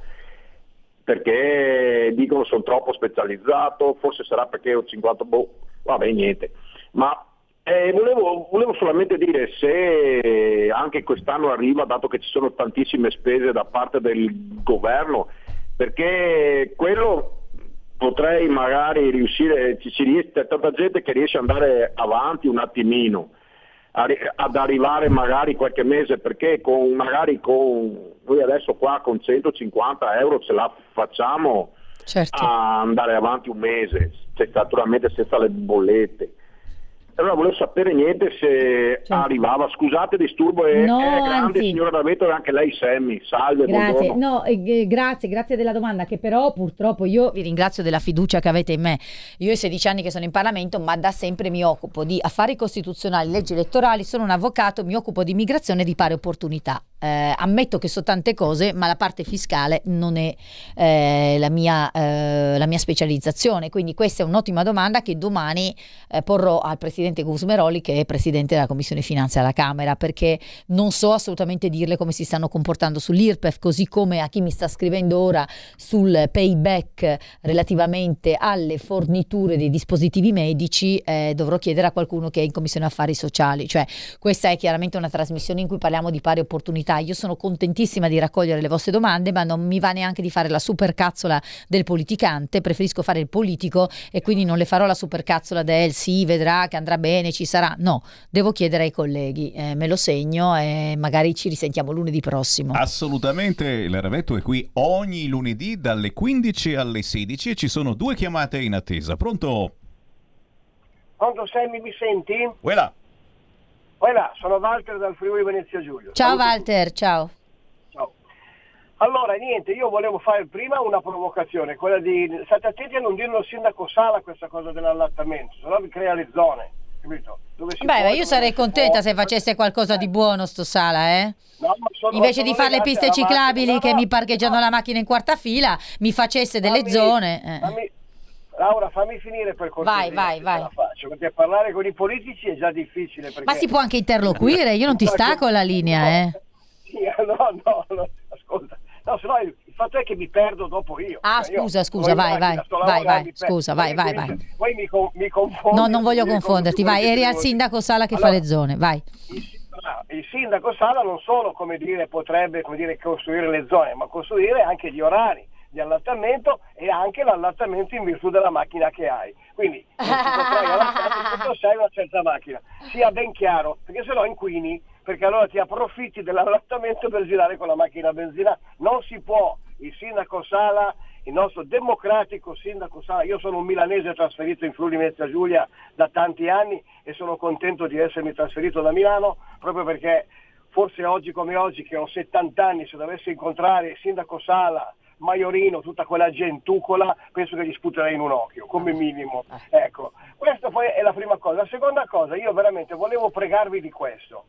perché dicono sono troppo specializzato, forse sarà perché ho 50, boh, vabbè niente. Ma eh, volevo, volevo solamente dire se anche quest'anno arriva, dato che ci sono tantissime spese da parte del governo, perché quello potrei magari riuscire, ci, ci riesce, c'è tanta gente che riesce ad andare avanti un attimino, a ad arrivare magari qualche mese, perché con, magari con, noi adesso qua con 150 euro ce la facciamo Certo. a andare avanti un mese, cioè, naturalmente senza le bollette. Allora volevo sapere niente se arrivava, scusate disturbo, è, No, è grande anzi. signora Ravetto e anche lei Sammy, salve, Grazie, no, eh, eh, grazie, grazie della domanda che però purtroppo io vi ringrazio della fiducia che avete in me. Io ho 16 anni che sono in Parlamento, ma da sempre mi occupo di affari costituzionali, leggi elettorali, sono un avvocato, mi occupo di immigrazione e di pari opportunità. Eh, ammetto che so tante cose, ma la parte fiscale non è eh, la, mia, eh, la mia specializzazione. Quindi questa è un'ottima domanda che domani eh, porrò al Presidente Gusmeroli, che è Presidente della Commissione Finanze alla Camera, perché non so assolutamente dirle come si stanno comportando sull'IRPEF, così come a chi mi sta scrivendo ora sul payback relativamente alle forniture dei dispositivi medici, eh, dovrò chiedere a qualcuno che è in Commissione Affari Sociali. Cioè, questa è chiaramente una trasmissione in cui parliamo di pari opportunità. Io sono contentissima di raccogliere le vostre domande, ma non mi va neanche di fare la supercazzola del politicante, preferisco fare il politico e quindi non le farò la supercazzola del sì, vedrà che andrà bene, ci sarà. No, devo chiedere ai colleghi, eh, me lo segno e magari ci risentiamo lunedì prossimo. Assolutamente, il Ravetto è qui ogni lunedì dalle 15 alle 16 e ci sono due chiamate in attesa. Pronto? Pronto Sammy, mi senti? Quella. Voilà, sono Walter dal Friuli Venezia Giulio. Ciao Saluto Walter, ciao. Ciao. Allora, niente, io volevo fare prima una provocazione, quella di... State attenti a non dirlo al sindaco Sala questa cosa dell'allattamento, sennò vi crea le zone. capito? Dove si Beh, può, ma io sarei contenta può. se facesse qualcosa di buono sto Sala, eh? No, ma Invece di fare le piste ciclabili macchina, che no, mi parcheggiano la macchina in quarta fila, mi facesse delle Fammi- zone. eh. Laura, fammi finire per cortesia. Vai, vai, vai. faccio, perché parlare con i politici è già difficile. Perché... Ma si può anche interloquire, io non ti stacco la linea, eh. Sì, no, no, no, ascolta. No, se no il il fatto è che mi perdo dopo io. Ah, Cioè, io scusa, scusa, vai, macchina, vai, vai, vai, scusa, vai, vai, vai. Poi mi, con- mi confondo. No, non voglio confonderti, vai, eri al sindaco Sala che fa Allora, le zone, vai. Ah, il sindaco Sala non solo come dire, potrebbe come dire, costruire le zone, ma costruire anche gli orari di allattamento e anche l'allattamento in virtù della macchina che hai. Quindi non potrai allattare quando sei una certa macchina. Sia ben chiaro, perché se no inquini, perché allora ti approfitti dell'allattamento per girare con la macchina a benzina. Non si può. Il sindaco Sala, il nostro democratico sindaco Sala, io sono un milanese trasferito in Friuli Venezia Giulia da tanti anni e sono contento di essermi trasferito da Milano proprio perché forse oggi come oggi che ho 70 anni se dovessi incontrare il sindaco Sala, Maiorino, tutta quella gentucola, penso che gli sputerei in un occhio, come minimo. Ecco, questa poi è la prima cosa. La seconda cosa, io veramente volevo pregarvi di questo.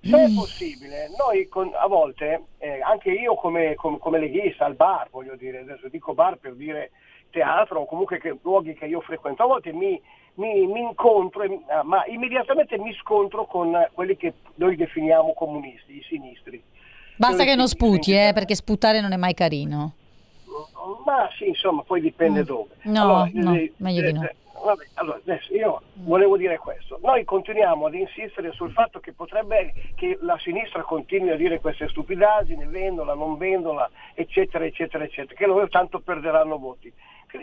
Se è possibile, noi con- a volte, eh, anche io come, come, come leghista al bar, voglio dire, adesso dico bar per dire teatro o comunque che, luoghi che io frequento, a volte mi, mi- mi incontro, ah, ma immediatamente mi scontro con quelli che noi definiamo comunisti, i sinistri. Basta che non sputi, eh, perché sputare non è mai carino. Ma sì, insomma, poi dipende dove. Mm. No, Allora, no, eh, meglio di no. eh, vabbè, allora, adesso io volevo dire questo. Noi continuiamo ad insistere sul fatto che potrebbe che la sinistra continui a dire queste stupidaggini, vendola, non vendola, eccetera, eccetera, eccetera, che loro tanto perderanno voti.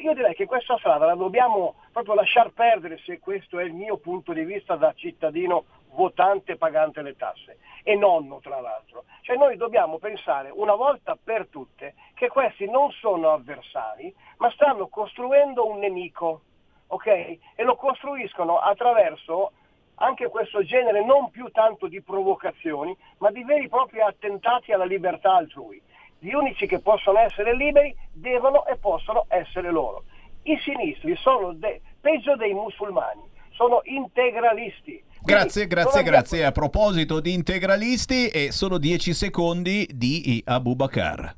Io direi che questa strada la dobbiamo proprio lasciar perdere se questo è il mio punto di vista da cittadino votante pagante le tasse e nonno tra l'altro. Cioè noi dobbiamo pensare una volta per tutte che questi non sono avversari ma stanno costruendo un nemico, ok? E lo costruiscono attraverso anche questo genere non più tanto di provocazioni ma di veri e propri attentati alla libertà altrui. Gli unici che possono essere liberi devono e possono essere loro. I sinistri sono de- peggio dei musulmani, sono integralisti. Grazie, grazie, grazie. A proposito di integralisti, e solo 10 secondi di Abubakar.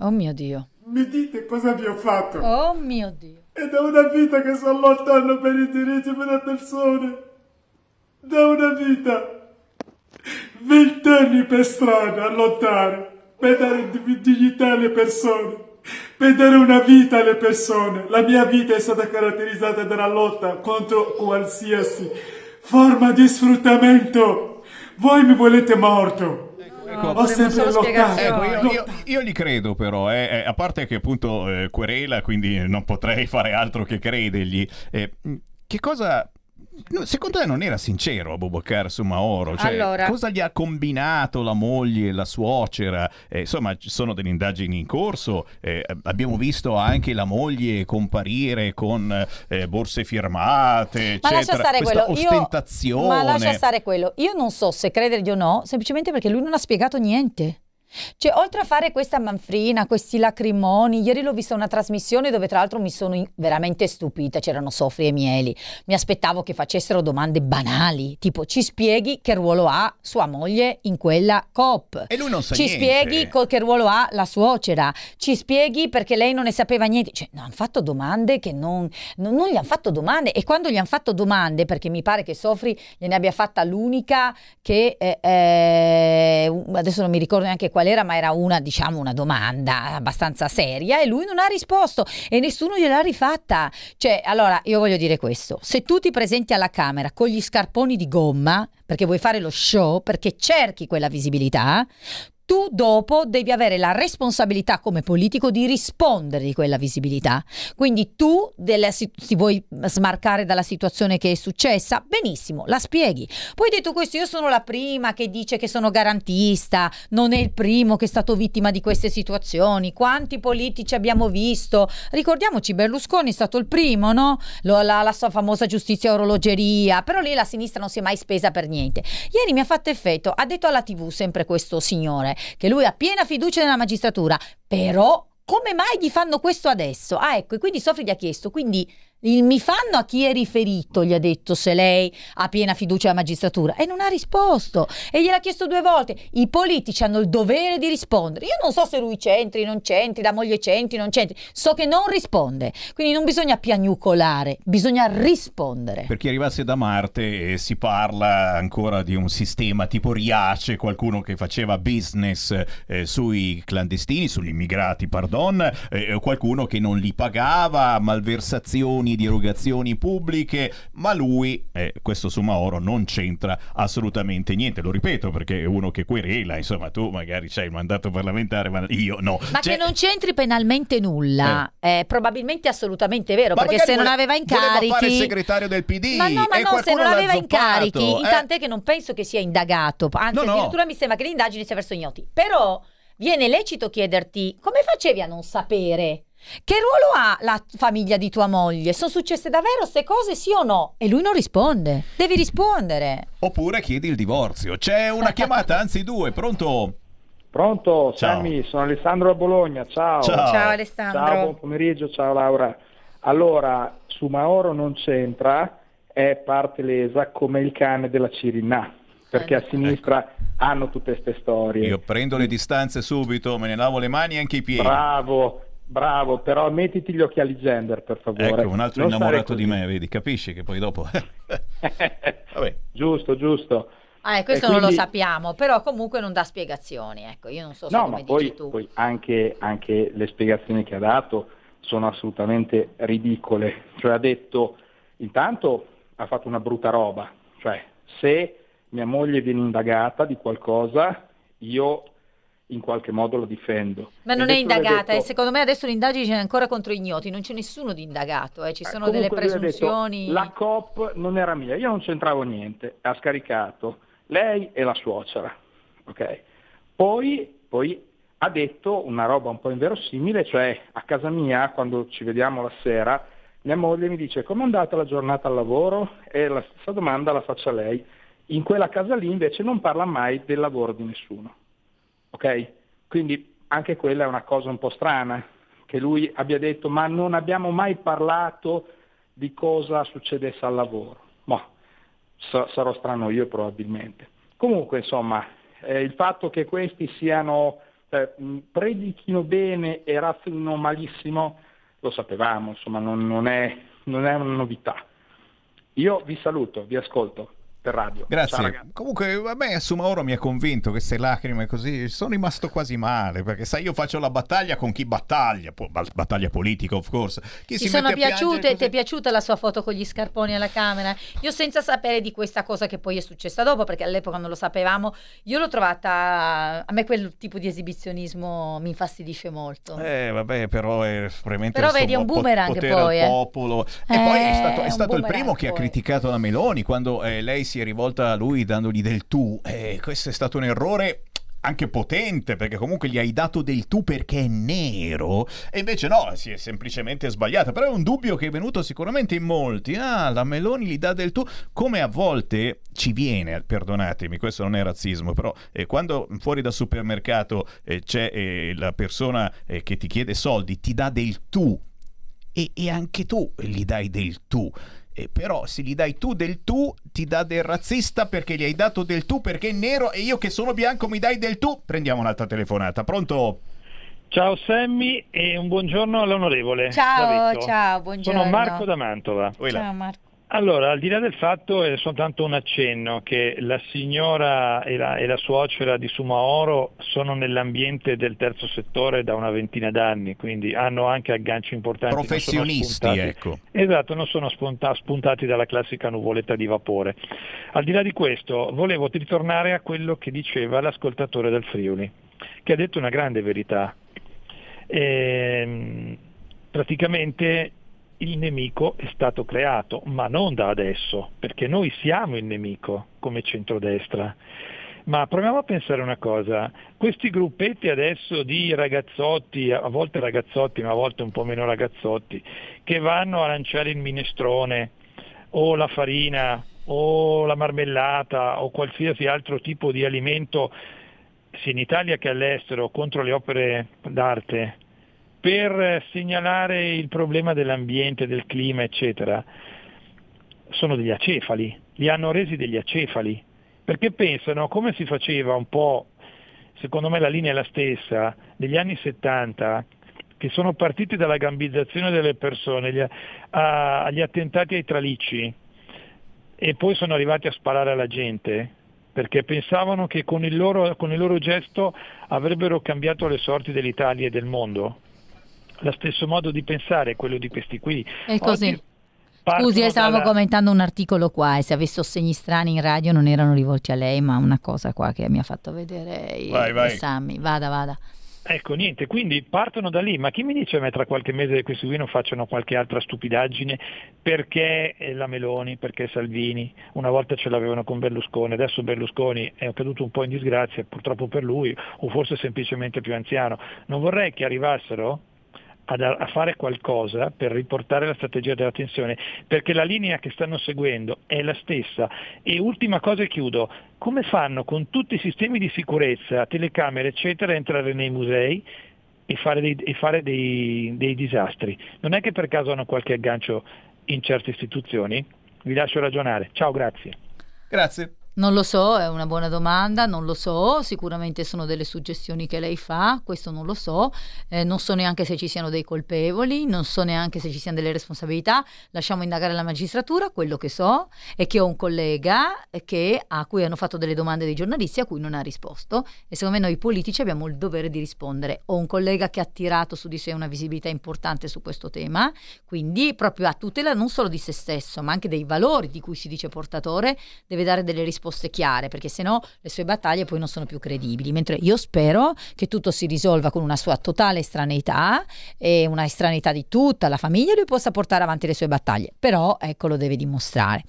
Oh mio Dio. Mi dite cosa vi ho fatto? Oh mio Dio. È da una vita che sto lottando per i diritti delle persone. Da una vita. Vent'anni per strada a lottare, per dare di- dignità alle persone, per dare una vita alle persone. La mia vita è stata caratterizzata dalla lotta contro qualsiasi forma di sfruttamento. Voi mi volete morto. ho sempre lottato. Ecco, io, io- io gli credo però, eh, eh, a parte che appunto eh, querela, quindi non potrei fare altro che credergli. Eh, che cosa... Secondo te non era sincero Abubakar su Maoro? Cioè, Allora- Cosa gli ha combinato la moglie e la suocera? Eh, insomma, ci sono delle indagini in corso. eh, abbiamo visto anche la moglie comparire con eh, borse firmate, Ma lascia. Io, ostentazione. ma lascia stare quello. Io non so se credergli o no, semplicemente perché lui non ha spiegato niente. Cioè, oltre a fare questa manfrina, questi lacrimoni, ieri l'ho vista una trasmissione dove tra l'altro mi sono in- veramente stupita, c'erano Sofri e Mieli. Mi aspettavo che facessero domande banali, tipo ci spieghi che ruolo ha sua moglie in quella COP. E lui non sa Ci niente. spieghi co- che ruolo ha la suocera. Ci spieghi perché lei non ne sapeva niente. Cioè, no, hanno fatto domande che non, non, non gli hanno fatto domande. E quando gli hanno fatto domande, perché mi pare che Sofri gliene abbia fatta l'unica che eh, eh, adesso non mi ricordo neanche qual era, ma era una, diciamo, una domanda abbastanza seria e lui non ha risposto e nessuno gliel'ha rifatta. Cioè, allora, io voglio dire questo: se tu ti presenti alla Camera con gli scarponi di gomma, perché vuoi fare lo show, perché cerchi quella visibilità, tu dopo devi avere la responsabilità come politico di rispondere di quella visibilità. Quindi tu della ti vuoi smarcare dalla situazione che è successa? Benissimo, la spieghi. Poi detto questo, io sono la prima che dice che sono garantista, non è il primo che è stato vittima di queste situazioni. Quanti politici abbiamo visto? Ricordiamoci, Berlusconi è stato il primo, no? Lo- la, la sua famosa giustizia orologeria, però lì la sinistra non si è mai spesa per niente. Ieri mi ha fatto effetto, ha detto alla TV sempre questo signore, che lui ha piena fiducia nella magistratura, però come mai gli fanno questo adesso? Ah ecco, e quindi Sofri gli ha chiesto, quindi Il mi fanno a chi è riferito, gli ha detto se lei ha piena fiducia alla magistratura e non ha risposto e gliel'ha chiesto due volte. I politici hanno il dovere di rispondere. Io non so se lui c'entri, non c'entri, la moglie c'entri, non c'entri, so che non risponde. Quindi non bisogna piagnucolare, bisogna rispondere. Per chi arrivasse da Marte eh, si parla ancora di un sistema tipo Riace, qualcuno che faceva business eh, sui clandestini, sugli immigrati, pardon, eh, qualcuno che non li pagava, malversazioni di erogazioni pubbliche, ma lui, eh, questo Sumaoro, non c'entra assolutamente niente. Lo ripeto perché è uno che querela, insomma, tu magari c'hai il mandato parlamentare, ma io no. Ma Cioè- che non c'entri penalmente nulla, è probabilmente assolutamente vero, Ma perché se non aveva voleva fare il incarichi... segretario del PD Ma no, ma no, se non aveva incarichi, eh. tant'è che non penso che sia indagato, anzi No, no. addirittura mi sembra che l'indagine sia verso ignoti. Però viene lecito chiederti come facevi a non sapere? Che ruolo ha la famiglia di tua moglie? Sono successe davvero queste cose, sì o no? E lui non risponde. Devi rispondere. Oppure chiedi il divorzio. C'è una chiamata, anzi due, pronto? Pronto, Ciao. Sammy, sono Alessandro a Bologna, ciao. Ciao. Ciao, Alessandro. Ciao, buon pomeriggio, ciao Laura. Allora, su Maoro non c'entra, è parte lesa come il cane della Cirinà, perché a sinistra hanno tutte queste storie. Io prendo le distanze subito, me ne lavo le mani e anche i piedi. Bravo, bravo, però mettiti gli occhiali gender, per favore. Ecco, un altro Non innamorato di me, vedi, capisci che poi dopo... Vabbè. Giusto, giusto. Ah, eh, questo E non lo quindi- sappiamo, però comunque non dà spiegazioni. Ecco, io non so se No, come ma poi, dici tu. poi anche, anche le spiegazioni che ha dato sono assolutamente ridicole. Cioè ha detto, intanto ha fatto una brutta roba, cioè se mia moglie viene indagata di qualcosa, io in qualche modo la difendo. Ma non è indagata, detto- e secondo me adesso l'indagine c'è ancora contro ignoti, non c'è nessuno di indagato, eh, ci sono delle ha detto, presunzioni. la COP non era mia, io non c'entravo niente, ha scaricato lei e la suocera. ok? Poi, poi ha detto una roba un po' inverosimile, cioè a casa mia, quando ci vediamo la sera, mia moglie mi dice com'è andata la giornata al lavoro? E la stessa domanda la faccio a lei. In quella casa lì invece non parla mai del lavoro di nessuno. Ok? Quindi anche quella è una cosa un po' strana, che lui abbia detto ma non abbiamo mai parlato di cosa succedesse al lavoro. Ma sa- sarò strano io probabilmente. Comunque insomma, eh, il fatto che questi siano, eh, predichino bene e razzolino malissimo, lo sapevamo, insomma non, non è, non è una novità. Io vi saluto, vi ascolto per radio. Ciao, Grazie. ragazzi. Comunque, a me Sumaoro mi ha convinto queste lacrime così. Sono rimasto quasi male perché, sai, io faccio la battaglia con chi battaglia, po- ba- battaglia politica, of course. Chi Ti si sono piaciute? Ti è piaciuta la sua foto con gli scarponi alla Camera? Io senza sapere di questa cosa che poi è successa dopo, perché all'epoca non lo sapevamo, io l'ho trovata... A me quel tipo di esibizionismo mi infastidisce molto. Eh, vabbè, però è veramente Però vedi, è un po- boomerang potere poi, eh. popolo. E Eh, poi è stato, è stato il primo che ha poi. criticato la Meloni quando eh, lei si è rivolta a lui dandogli del tu. Eh, questo è stato un errore anche potente perché comunque gli hai dato del tu perché è nero e invece no, si è semplicemente sbagliata però è un dubbio che è venuto sicuramente in molti ah la Meloni gli dà del tu come a volte ci viene perdonatemi questo non è razzismo però eh, quando fuori dal supermercato eh, c'è eh, la persona eh, che ti chiede soldi ti dà del tu e, e anche tu gli dai del tu. Eh, però se gli dai tu del tu, ti dà del razzista perché gli hai dato del tu perché è nero e io che sono bianco mi dai del tu. Prendiamo un'altra telefonata. Pronto? Ciao Sammy e un buongiorno all'onorevole. Ciao, ciao, buongiorno. Sono Marco da Mantova. Ciao Marco. Allora, al di là del fatto è soltanto un accenno che la signora e la, e la suocera di Sumaoro sono nell'ambiente del terzo settore da una ventina d'anni, quindi hanno anche agganci importanti. Professionisti, ecco. Esatto, non sono spunta- spuntati dalla classica nuvoletta di vapore. Al di là di questo, volevo ritornare a quello che diceva l'ascoltatore del Friuli, che ha detto una grande verità. Ehm, praticamente il nemico è stato creato, ma non da adesso, perché noi siamo il nemico come centrodestra. Ma proviamo a pensare una cosa, questi gruppetti adesso di ragazzotti, a volte ragazzotti ma a volte un po' meno ragazzotti, che vanno a lanciare il minestrone o la farina o la marmellata o qualsiasi altro tipo di alimento sia in Italia che all'estero contro le opere d'arte, per eh, segnalare il problema dell'ambiente, del clima, eccetera, sono degli acefali, li hanno resi degli acefali, perché pensano come si faceva un po', secondo me la linea è la stessa, negli anni 70, che sono partiti dalla gambizzazione delle persone, gli, a, agli attentati ai tralicci e poi sono arrivati a sparare alla gente perché pensavano che con il loro, con il loro gesto avrebbero cambiato le sorti dell'Italia e del mondo. Lo stesso modo di pensare è quello di questi qui. È così. Oggi Scusi, eh, partono stavamo dalla- commentando un articolo qua e se avessi sostegni strani in radio non erano rivolti a lei, ma una cosa qua che mi ha fatto vedere i- Vai, vai. i Sammy. Vada, vada. Ecco, niente, quindi partono da lì, ma chi mi dice a me tra qualche mese che questi qui non facciano qualche altra stupidaggine perché eh, la Meloni, perché Salvini, una volta ce l'avevano con Berlusconi, adesso Berlusconi è caduto un po' in disgrazia, purtroppo per lui, o forse semplicemente più anziano. Non vorrei che arrivassero a fare qualcosa per riportare la strategia della tensione, perché la linea che stanno seguendo è la stessa. E ultima cosa e chiudo, come fanno con tutti i sistemi di sicurezza, telecamere eccetera, a entrare nei musei e fare, dei, e fare dei- dei disastri? Non è che per caso hanno qualche aggancio in certe istituzioni? Vi lascio ragionare. Ciao, grazie. Grazie. Non lo so, è una buona domanda, non lo so, sicuramente sono delle suggestioni che lei fa, questo non lo so, Eh, non so neanche se ci siano dei colpevoli, non so neanche se ci siano delle responsabilità, lasciamo indagare la magistratura, quello che so è che ho un collega che- a cui hanno fatto delle domande dei giornalisti a cui non ha risposto e secondo me noi politici abbiamo il dovere di rispondere. Ho un collega che ha tirato su di sé una visibilità importante su questo tema, quindi proprio a tutela non solo di se stesso, ma anche dei valori di cui si dice portatore, deve dare delle risposte chiare, perché sennò le sue battaglie poi non sono più credibili. Mentre io spero che tutto si risolva con una sua totale estraneità e una estraneità di tutta la famiglia lui possa portare avanti le sue battaglie. Però ecco lo deve dimostrare.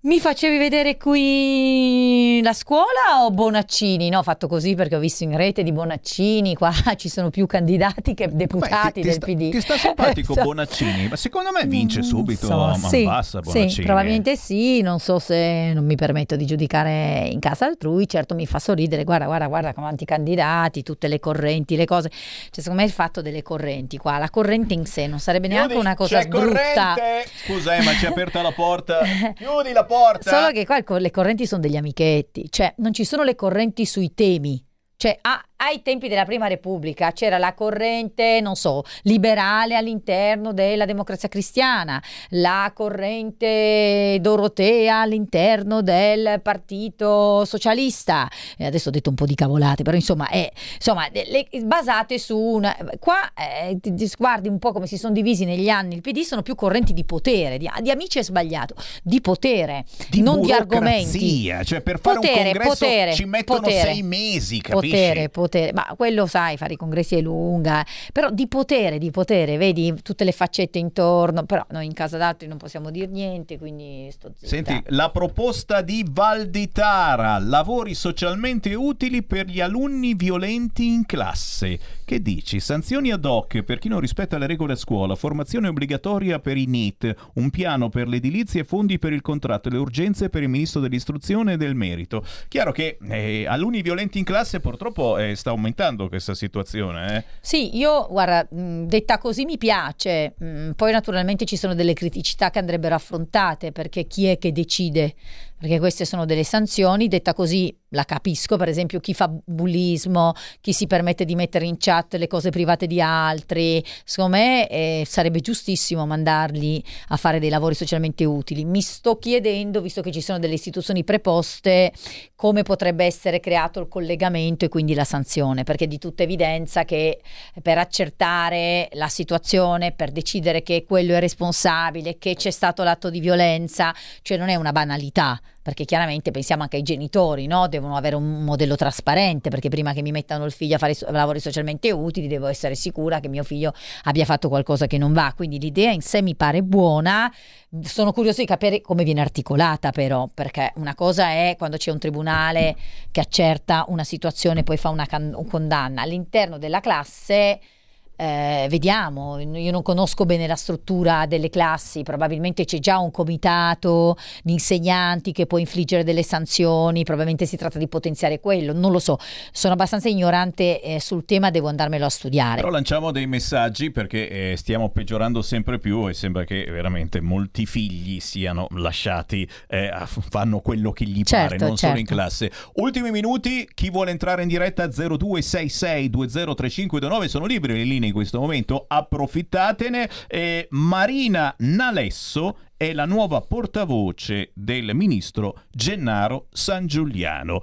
Mi facevi vedere qui la scuola o Bonaccini? No, ho fatto così perché ho visto in rete di Bonaccini, qua ci sono più candidati che deputati ti del sta- PD. Ti sta simpatico So- Bonaccini, ma secondo me vince subito so, a man sì, bassa sì, Bonaccini. probabilmente sì, non so se non mi permetto di giudicare in casa altrui, certo mi fa sorridere, guarda, guarda, guarda quanti candidati, tutte le correnti, le cose, cioè secondo me il fatto delle correnti qua, la corrente in sé non sarebbe neanche una cosa C'è brutta. corrente! Scusa, eh, ma ci ha aperta la porta. Chiudi la porta. Solo che qua le correnti sono degli amichetti, cioè non ci sono le correnti sui temi. Cioè, a- ai tempi della Prima Repubblica c'era la corrente, non so, liberale all'interno della democrazia cristiana, la corrente dorotea all'interno del Partito Socialista. E adesso ho detto un po' di cavolate, però insomma, è, insomma le- basate su una... Qua eh, guardi un po' come si sono divisi negli anni il PD, sono più correnti di potere, di, di amici è sbagliato, di potere, Di non di argomenti. Cioè, per fare Potere, un congresso potere, ci mettono potere. sei mesi, capisci? Potere, potere, ma quello sai, fare i congressi è lunga, però di potere, di potere, vedi tutte le faccette intorno, però noi in casa d'altri non possiamo dire niente, quindi sto zitta. Senti, la proposta di Valditara, lavori socialmente utili per gli alunni violenti in classe. Che dici? Sanzioni ad hoc per chi non rispetta le regole a scuola, formazione obbligatoria per i NEET, un piano per l'edilizia e fondi per il contratto, le urgenze per il ministro dell'istruzione e del merito. Chiaro che eh, alunni violenti in classe purtroppo eh, sta aumentando questa situazione. Eh? Sì, io guarda, mh, detta così mi piace, mh, poi naturalmente ci sono delle criticità che andrebbero affrontate perché chi è che decide? Perché queste sono delle sanzioni, detta così la capisco, per esempio chi fa bullismo, chi si permette di mettere in chat le cose private di altri, secondo me eh, sarebbe giustissimo mandarli a fare dei lavori socialmente utili. Mi sto chiedendo, visto che ci sono delle istituzioni preposte, come potrebbe essere creato il collegamento e quindi la sanzione, perché è di tutta evidenza che per accertare la situazione, per decidere che quello è responsabile, che c'è stato l'atto di violenza, cioè non è una banalità, perché chiaramente pensiamo anche ai genitori, no? devono avere un modello trasparente, perché prima che mi mettano il figlio a fare lavori socialmente utili devo essere sicura che mio figlio abbia fatto qualcosa che non va, quindi l'idea in sé mi pare buona, sono curiosa di capire come viene articolata però, perché una cosa è quando c'è un tribunale che accerta una situazione e poi fa una can- condanna, all'interno della classe eh, vediamo, io non conosco bene la struttura delle classi, probabilmente c'è già un comitato di insegnanti che può infliggere delle sanzioni, probabilmente si tratta di potenziare quello, non lo so, sono abbastanza ignorante eh, sul tema, devo andarmelo a studiare. Però lanciamo dei messaggi perché eh, stiamo peggiorando sempre più e sembra che veramente molti figli siano lasciati, eh, a- fanno quello che gli Certo, pare, non solo in certo. classe. Ultimi minuti, chi vuole entrare in diretta 0266 203529 sono liberi le linee in questo momento, approfittatene. Eh, Marina Nalesso è la nuova portavoce del ministro Gennaro San Giuliano.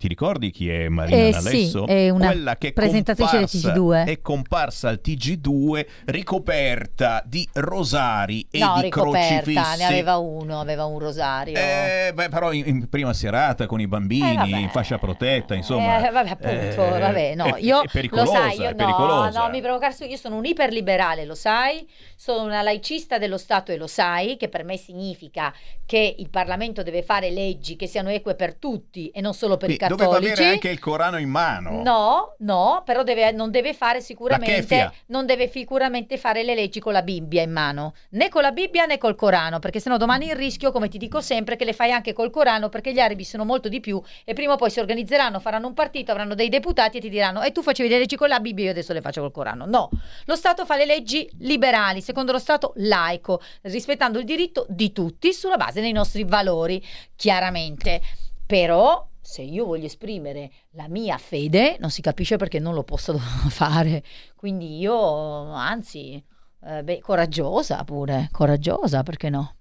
Ti ricordi chi è Marina Eh, Nalesso? sì, è una Quella che presentatrice del comparsa- TG2. È comparsa al TG2 ricoperta di rosari e no, di ricoperta, crocifissi. ne aveva uno, aveva un rosario. Eh, beh, però in, in prima serata con i bambini, Eh, in fascia protetta, insomma. Eh, vabbè, appunto, eh, vabbè, no, è- io è pericolosa, lo sai, io no, no, mi provocare su, io sono un iperliberale, lo sai, sono una laicista dello Stato e lo sai, che per me significa che il Parlamento deve fare leggi che siano eque per tutti e non solo per i Quindi doveva cattolici. avere anche il Corano in mano. No, no, però deve- non deve fare sicuramente non deve sicuramente fare le leggi con la Bibbia in mano, né con la Bibbia né col Corano, perché sennò domani il rischio, come ti dico sempre, che le fai anche col Corano, perché gli arabi sono molto di più e prima o poi si organizzeranno, faranno un partito, avranno dei deputati e ti diranno "E tu facevi le leggi con la Bibbia, io adesso le faccio col Corano". No, lo Stato fa le leggi liberali, secondo lo Stato laico, rispettando il diritto di tutti sulla base dei nostri valori, chiaramente. Però se io voglio esprimere la mia fede, non si capisce perché non lo posso fare. Quindi io, anzi, eh, beh, coraggiosa pure, coraggiosa, perché no?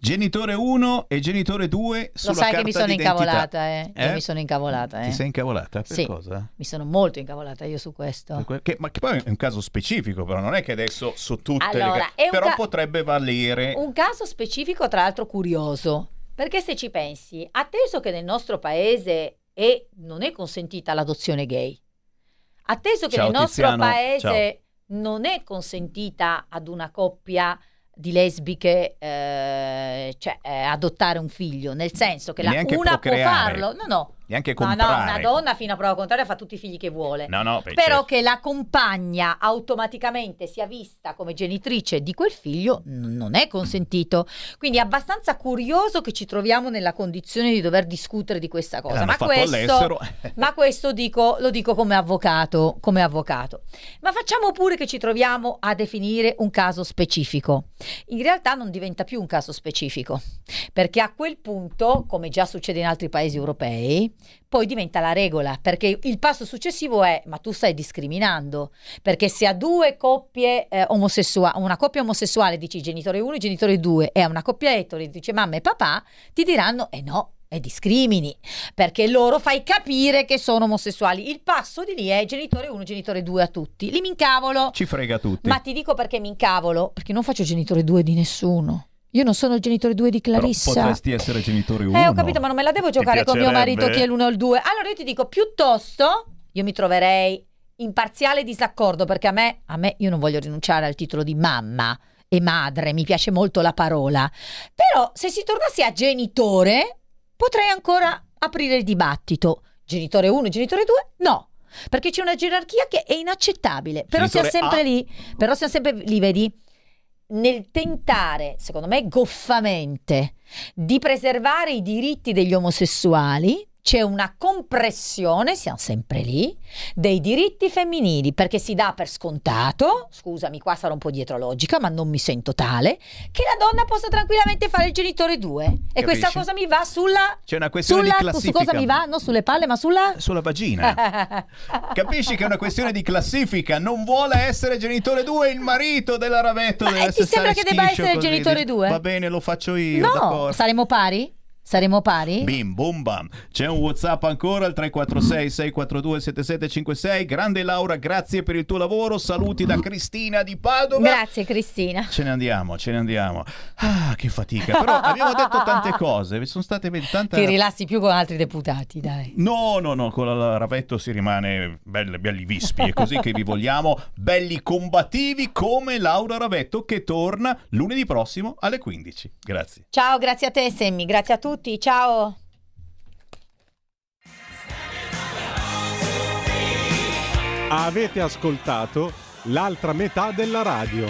Genitore 1 e genitore 2 sulla Lo sai che mi sono d'identità. incavolata, eh? Io Eh? mi sono incavolata, eh? Ti sei incavolata? Per Sì. cosa? Mi sono molto incavolata io su questo. Que- che- ma che poi è un caso specifico, però non è che adesso su tutte Allora, le ca- Però ca- potrebbe valere. Un caso specifico, tra l'altro, curioso. Perché se ci pensi, atteso che nel nostro paese è- non è consentita l'adozione gay, atteso che Ciao, nel nostro Tiziano, paese non è consentita ad una coppia di lesbiche eh, cioè, eh, adottare un figlio, nel senso che la, una può procreare. farlo, no, no. Neanche No, no, comprare. una donna fino a prova contraria fa tutti i figli che vuole. No, no, beh, Però certo. che la compagna automaticamente sia vista come genitrice di quel figlio n- non è consentito. Quindi è abbastanza curioso che ci troviamo nella condizione di dover discutere di questa cosa. L'hanno Ma questo, ma questo dico, lo dico come avvocato, come avvocato. Ma facciamo pure che ci troviamo a definire un caso specifico. In realtà non diventa più un caso specifico, perché a quel punto, come già succede in altri paesi europei, poi diventa la regola, perché il passo successivo è ma tu stai discriminando, perché se a due coppie eh, omosessuali, una coppia omosessuale dici genitore 1 e genitore 2 e a una coppia etero dice mamma e papà, ti diranno eh no, e discrimini, perché loro fai capire che sono omosessuali. Il passo di lì è genitore 1, genitore 2 a tutti. Lì mi incavolo. Ci frega tutti. Ma ti dico perché mi incavolo, perché non faccio genitore 2 di nessuno. Io non sono il genitore 2 di Però Clarissa. potresti essere genitore 1. Eh, ho capito, ma non me la devo giocare con mio marito chi è l'uno o il due. Allora io ti dico, piuttosto, io mi troverei in parziale disaccordo perché a me, a me io non voglio rinunciare al titolo di mamma e madre, mi piace molto la parola. Però se si tornasse a genitore, potrei ancora aprire il dibattito. Genitore 1 e genitore 2? No. Perché c'è una gerarchia che è inaccettabile. Però siamo Genitore sempre A. lì. Però siamo sempre lì, vedi? Nel tentare, secondo me goffamente, di preservare i diritti degli omosessuali, c'è una compressione, siamo sempre lì, dei diritti femminili, perché si dà per scontato, scusami, qua sarò un po' dietro logica, ma non mi sento tale, che la donna possa tranquillamente fare il genitore 2. E Capisci? questa cosa mi va sulla... C'è una questione sulla di su classifica. cosa mi va? Non sulle palle, ma sulla... Sulla vagina. Capisci che è una questione di classifica. Non vuole essere genitore 2 il marito della Ravetto. Ma, deve ti sembra che debba essere genitore due? Va bene, lo faccio io. no, saremo pari? Saremo pari? Bim bum bam. C'è un WhatsApp ancora al 346 642 7756. Grande Laura, grazie per il tuo lavoro. Saluti da Cristina di Padova. Grazie Cristina. Ce ne andiamo, ce ne andiamo. Ah, che fatica. Però abbiamo detto tante cose. Sono state tanta... Ti rilassi più con altri deputati, dai. No, no, no, con la Ravetto si rimane belli, belli vispi, è così che vi vogliamo, belli combattivi come Laura Ravetto che torna lunedì prossimo alle 15. Grazie. Ciao, grazie a te Semmi, grazie a tutti, ciao! Avete ascoltato l'altra metà della radio.